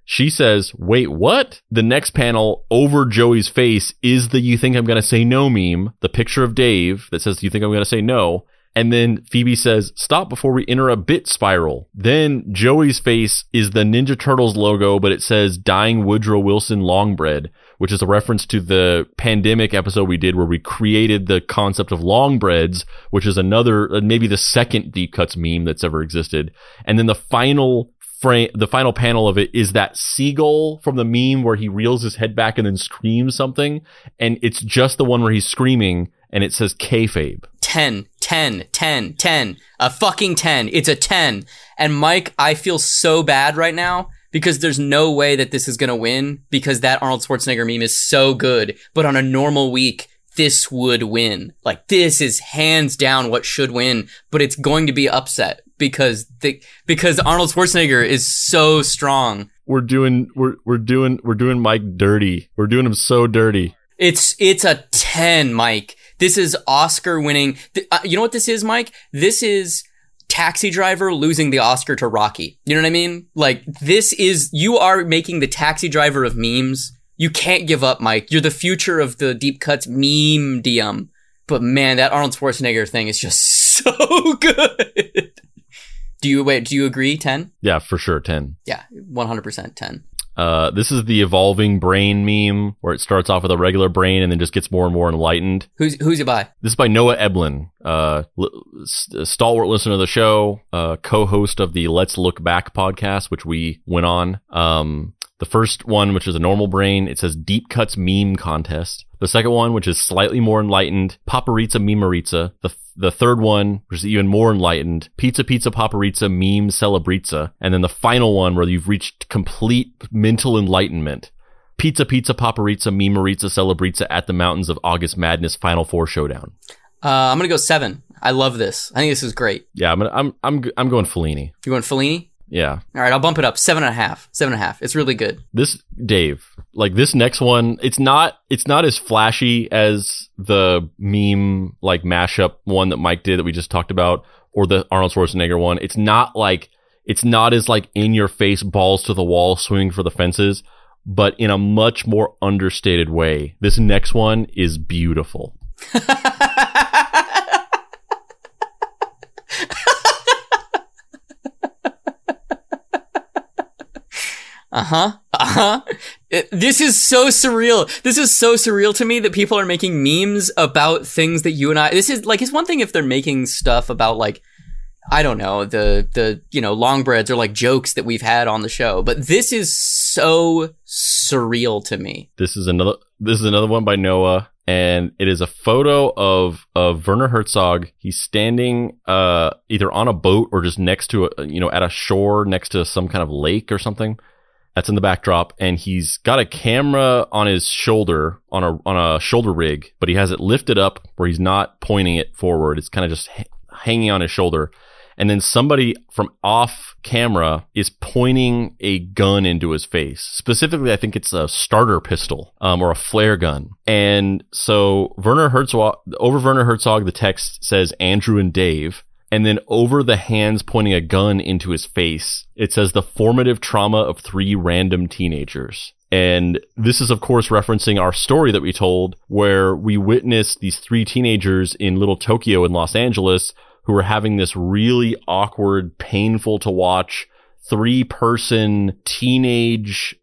She says, wait, what? The next panel over Joey's face is the you think I'm going to say no meme, the picture of Dave that says, you think I'm going to say no. And then Phoebe says, stop before we enter a bit spiral. Then Joey's face is the Ninja Turtles logo, but it says dying Woodrow Wilson long bread, which is a reference to the pandemic episode we did where we created the concept of long breads, which is another, uh, maybe the second deep cuts meme that's ever existed. And then the final frame, the final panel of it is that seagull from the meme where he reels his head back and then screams something. And it's just the one where he's screaming and it says kayfabe. 10, 10, 10, 10. A fucking 10. It's a 10. And Mike, I feel so bad right now because there's no way that this is going to win because that Arnold Schwarzenegger meme is so good. But on a normal week, this would win. Like this is hands down what should win, but it's going to be upset because the, because Arnold Schwarzenegger is so strong. We're doing, we're, we're doing, we're doing Mike dirty. We're doing him so dirty. It's it's a 10, Mike. This is Oscar winning. Th- uh, you know what this is, Mike? This is Taxi Driver losing the Oscar to Rocky. You know what I mean? Like this is you are making the Taxi Driver of memes. You can't give up, Mike. You're the future of the deep cuts meme DM. But man, that Arnold Schwarzenegger thing is just so good. do you wait, do you agree 10? Yeah, for sure. 10. Yeah, 100% 10. Uh, this is the evolving brain meme where it starts off with a regular brain and then just gets more and more enlightened. Who's who's it by? This is by Noah Eblin, uh, l- stalwart listener of the show, uh, co-host of the Let's Look Back podcast, which we went on. Um, the first one, which is a normal brain, it says Deep Cuts Meme Contest. The second one, which is slightly more enlightened, Paparizza Memerizza. The the third one, which is even more enlightened, Pizza Pizza Paparizza Meme Celebrizza. And then the final one, where you've reached complete mental enlightenment. Pizza Pizza Paparizza Memerizza Celebrizza at the Mountains of August Madness Final Four Showdown. Uh, I'm gonna go seven. I love this. I think this is great. Yeah, I'm gonna, I'm I'm I'm going Fellini. You going Fellini? Yeah, All right, I'll bump it up. Seven and a half. Seven and a half. It's really good. this Dave, like this next one, it's not it's not as flashy as the meme like mashup one that Mike did that we just talked about, or the Arnold Schwarzenegger one. It's not like it's not as like in your face, balls to the wall, swinging for the fences, but in a much more understated way. This next one is beautiful. Uh huh. Uh huh. This is so surreal. This is so surreal to me that people are making memes about things that you and I. This is like it's one thing if they're making stuff about like I don't know the the you know long breads or like jokes that we've had on the show, but this is so surreal to me. This is another this is another one by Noah and it is a photo of of Werner Herzog. He's standing uh either on a boat or just next to a you know at a shore next to some kind of lake or something. That's in the backdrop and he's got a camera on his shoulder on a on a shoulder rig, but he has it lifted up where he's not pointing it forward. It's kind of just ha- hanging on his shoulder. And then somebody from off camera is pointing a gun into his face. Specifically, I think it's a starter pistol um, or a flare gun. And so Werner Herzog, over Werner Herzog, the text says Andrew and Dave. And then over the hands pointing a gun into his face, it says the formative trauma of three random teenagers. And this is, of course, referencing our story that we told where we witnessed these three teenagers in Little Tokyo in Los Angeles who were having this really awkward, painful to watch three person teenage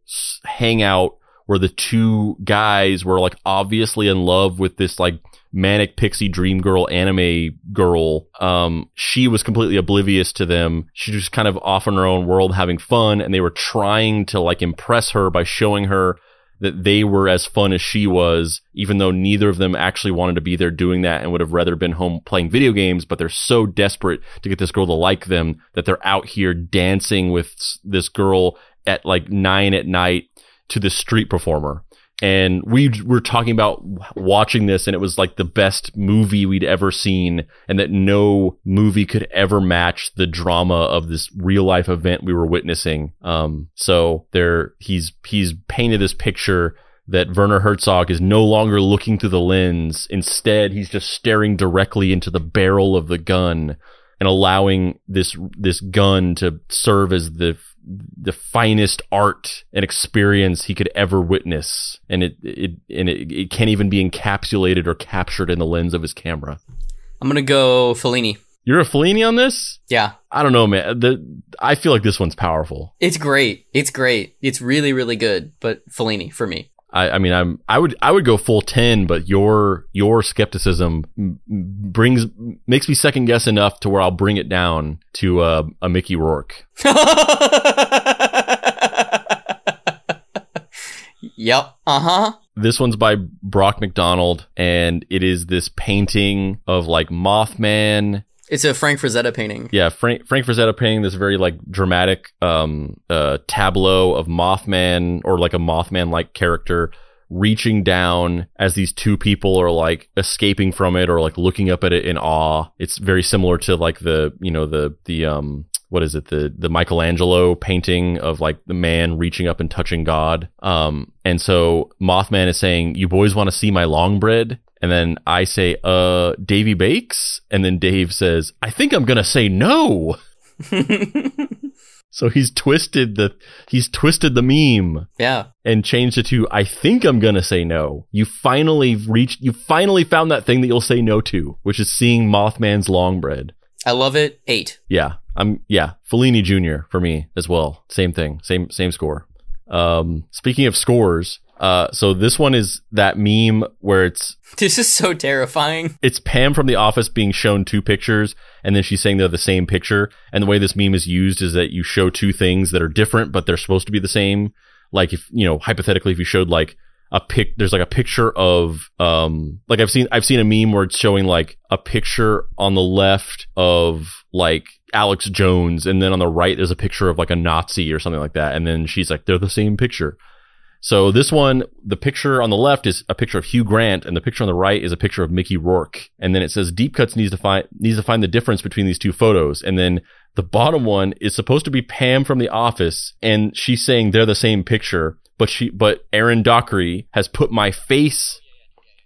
hangout where the two guys were like obviously in love with this like manic pixie dream girl anime girl. Um she was completely oblivious to them. She was kind of off in her own world having fun and they were trying to like impress her by showing her that they were as fun as she was, even though neither of them actually wanted to be there doing that and would have rather been home playing video games, but they're so desperate to get this girl to like them that they're out here dancing with this girl at like nine at night to the street performer and we were talking about watching this and it was like the best movie we'd ever seen and that no movie could ever match the drama of this real life event we were witnessing. Um so there he's he's painted this picture that Werner Herzog is no longer looking through the lens. Instead he's just staring directly into the barrel of the gun and allowing this this gun to serve as the the finest art and experience he could ever witness and it it and it, it can't even be encapsulated or captured in the lens of his camera I'm gonna go Fellini. you're a Fellini on this Yeah, I don't know man the I feel like this one's powerful it's great. It's great. It's really, really good. But Fellini for me. I, I mean I'm I would I would go full 10 but your your skepticism brings makes me second guess enough to where I'll bring it down to uh, a Mickey Rourke yep. Uh huh. This one's by Brock McDonald, and it is this painting of like Mothman. It's a Frank Frazetta painting. Yeah, Frank Frank Frazetta painting this very like dramatic um uh tableau of Mothman or like a Mothman like character reaching down as these two people are like escaping from it or like looking up at it in awe. It's very similar to like the you know the the um what is it the the Michelangelo painting of like the man reaching up and touching God. Um and so Mothman is saying, "You boys want to see my long bread?" And then I say, "Uh, Davy Bakes," and then Dave says, "I think I'm gonna say no." so he's twisted the he's twisted the meme Yeah. and changed it to I think I'm gonna say no. You finally reached you finally found that thing that you'll say no to, which is seeing Mothman's long bread. I love it. Eight. Yeah. I'm yeah, Fellini Jr. for me as well. Same thing. Same same score. Um speaking of scores, uh so this one is that meme where it's This is so terrifying. it's Pam from The Office being shown two pictures, and then she's saying they're the same picture. And the way this meme is used is that you show two things that are different, but they're supposed to be the same. Like if you know, hypothetically, if you showed like a pic, there's like a picture of um, like I've seen I've seen a meme where it's showing like a picture on the left of like Alex Jones, and then on the right there's a picture of like a Nazi or something like that, and then she's like they're the same picture. So this one, the picture on the left is a picture of Hugh Grant, and the picture on the right is a picture of Mickey Rourke. And then it says Deep Cuts needs to find needs to find the difference between these two photos. And then the bottom one is supposed to be Pam from The Office, and she's saying they're the same picture, but she but Aaron Dockery has put my face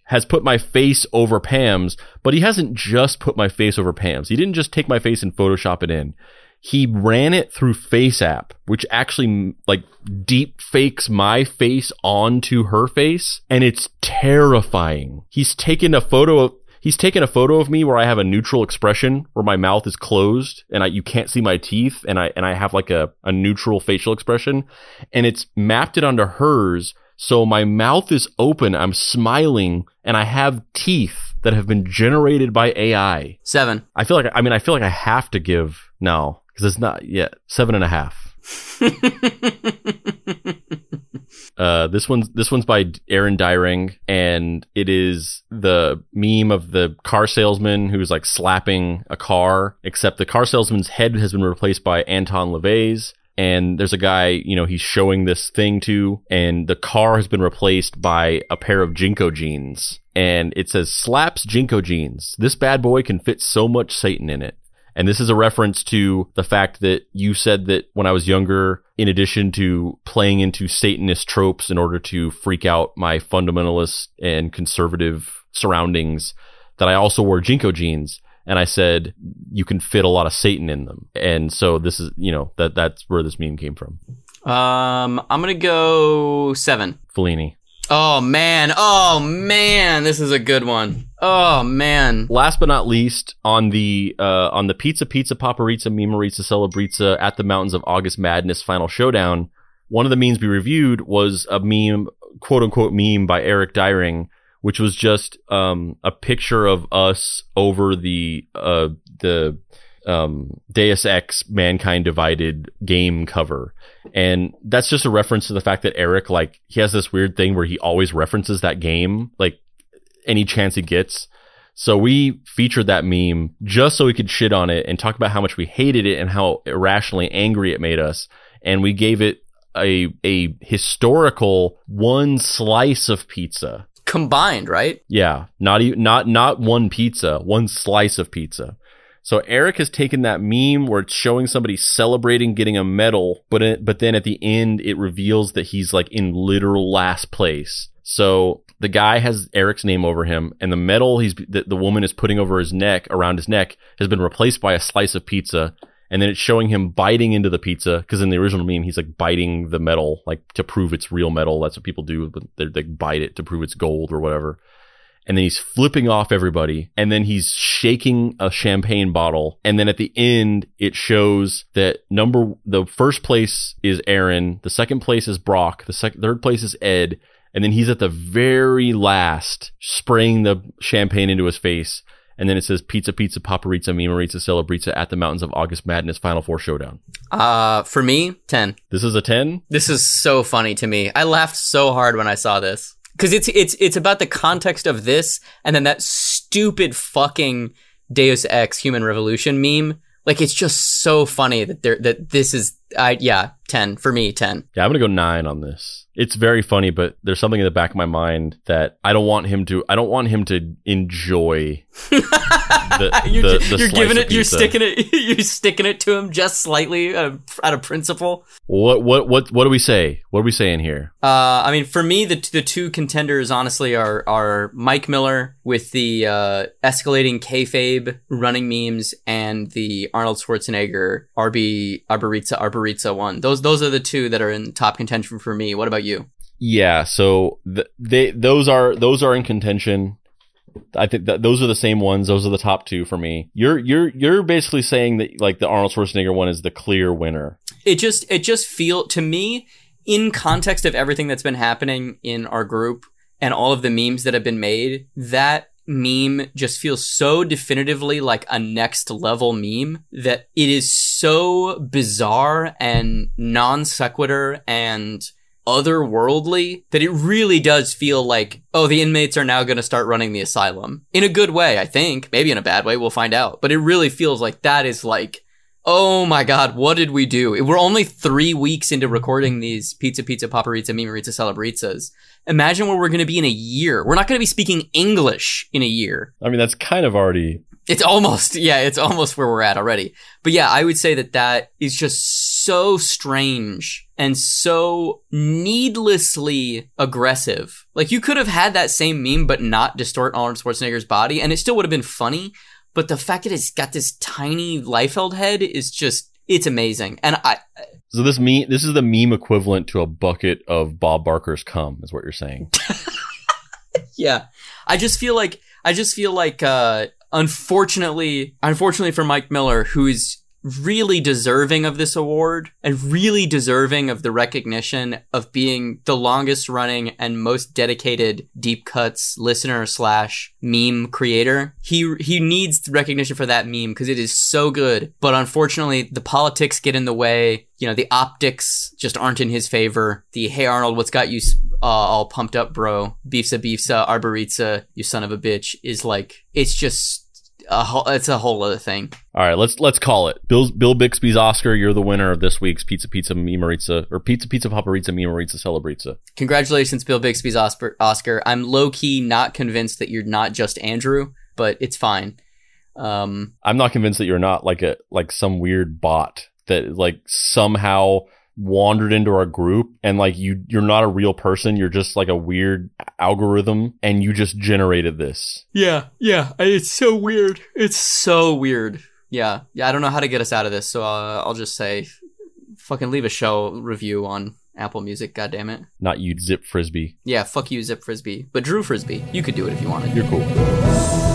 has put my face over Pam's, but he hasn't just put my face over Pam's. He didn't just take my face and Photoshop it in he ran it through FaceApp, which actually like deep fakes my face onto her face, and it's terrifying. He's taken a photo of he's taken a photo of me where I have a neutral expression where my mouth is closed and I you can't see my teeth and I and I have like a, a neutral facial expression and it's mapped it onto hers so my mouth is open, I'm smiling, and I have teeth that have been generated by AI. Seven. I feel like I mean I feel like I have to give no because it's not yet seven and a half. uh, this one's this one's by Aaron Dyring, and it is the meme of the car salesman who's like slapping a car, except the car salesman's head has been replaced by Anton LaVey's. And there's a guy, you know, he's showing this thing to, and the car has been replaced by a pair of JNCO jeans. And it says, slaps JNCO jeans. This bad boy can fit so much Satan in it. And this is a reference to the fact that you said that when I was younger, in addition to playing into Satanist tropes in order to freak out my fundamentalist and conservative surroundings, that I also wore JNCO jeans. And I said, you can fit a lot of Satan in them. And so this is, you know, that that's where this meme came from. Um, I'm gonna go seven. Fellini. Oh man. Oh man. This is a good one. Oh man. Last but not least, on the uh, on the Pizza Pizza Paparizza Mimarizza Celebrizza at the Mountains of August Madness Final Showdown, one of the memes we reviewed was a meme quote unquote meme by Eric Dyring, which was just um, a picture of us over the uh, the um, Deus Ex Mankind Divided game cover. And that's just a reference to the fact that Eric, like, he has this weird thing where he always references that game, like, any chance he gets. So we featured that meme just so we could shit on it and talk about how much we hated it and how irrationally angry it made us. And we gave it a a historical one slice of pizza. Combined, right? Yeah, not even not not one pizza, one slice of pizza. So Eric has taken that meme where it's showing somebody celebrating getting a medal, but it, but then at the end it reveals that he's like in literal last place. So the guy has Eric's name over him, and the medal he's that the woman is putting over his neck around his neck has been replaced by a slice of pizza. And then it's showing him biting into the pizza because in the original meme he's like biting the metal like to prove it's real metal. That's what people do. They, they bite it to prove it's gold or whatever and then he's flipping off everybody and then he's shaking a champagne bottle and then at the end it shows that number the first place is Aaron, the second place is Brock, the second third place is Ed, and then he's at the very last spraying the champagne into his face. And then it says pizza, pizza, paparizza, mimarizza, celebrizza at the mountains of August Madness Final Four Showdown. Uh, for me, 10. This is a 10? This is so funny to me. I laughed so hard when I saw this because it's it's it's about the context of this and then that stupid fucking Deus Ex Human Revolution meme. Like it's just so funny that there that this is I yeah ten for me ten. Yeah, I'm gonna go nine on this. It's very funny, but there's something in the back of my mind that I don't want him to. I don't want him to enjoy. the, you're, the, the you're giving it. You're sticking it. You're sticking it to him just slightly out of, out of principle. What what what what do we say? What are we saying here? Uh, I mean, for me, the the two contenders honestly are are Mike Miller with the uh, escalating kayfabe running memes and the Arnold Schwarzenegger RB Arboritza Arboritza one. Those those are the two that are in top contention for me. What about you? Yeah, so th- they those are those are in contention. I think that those are the same ones. Those are the top two for me. You're you're you're basically saying that like the Arnold Schwarzenegger one is the clear winner. It just it just feel to me in context of everything that's been happening in our group and all of the memes that have been made, that meme just feels so definitively like a next level meme that it is so bizarre and non sequitur and otherworldly that it really does feel like, oh, the inmates are now going to start running the asylum. In a good way, I think. Maybe in a bad way, we'll find out. But it really feels like that is like, oh my god, what did we do? We're only three weeks into recording these Pizza Pizza Paparizza Mimarizza Celebrizzas. Imagine where we're going to be in a year. We're not going to be speaking English in a year. I mean, that's kind of already It's almost, yeah, it's almost where we're at already. But yeah, I would say that that is just so strange and so needlessly aggressive. Like you could have had that same meme, but not distort Arnold Schwarzenegger's body, and it still would have been funny. But the fact that it's got this tiny Liefeld head is just, it's amazing. And I, so this meme this is the meme equivalent to a bucket of Bob Barker's cum, is what you're saying. yeah, I just feel like, I just feel like, uh, unfortunately, unfortunately for Mike Miller, who is really deserving of this award and really deserving of the recognition of being the longest running and most dedicated deep cuts listener slash meme creator. He he needs recognition for that meme because it is so good. But unfortunately, the politics get in the way. You know, the optics just aren't in his favor. The hey Arnold, what's got you uh, all pumped up, bro? Beefsa beefsa arboritza, you son of a bitch, is like it's just a whole, it's a whole other thing. All right, let's let's call it. Bill Bill Bixby's Oscar, you're the winner of this week's Pizza Pizza Mimarizza or Pizza Pizza Paparizza Mimarizza Celebrizza. Congratulations, Bill Bixby's Oscar. Oscar. I'm low key not convinced that you're not just Andrew, but it's fine. Um, I'm not convinced that you're not like a like some weird bot that like somehow wandered into our group and like you you're not a real person you're just like a weird algorithm and you just generated this yeah, yeah, it's so weird. It's so weird. Yeah, yeah. I don't know how to get us out of this, so uh, I'll just say, fucking leave a show review on Apple Music. God damn it. not you zip frisbee Yeah, fuck you, Zip Frisbee. But Drew Frisbee, you could do it if you wanted. you're cool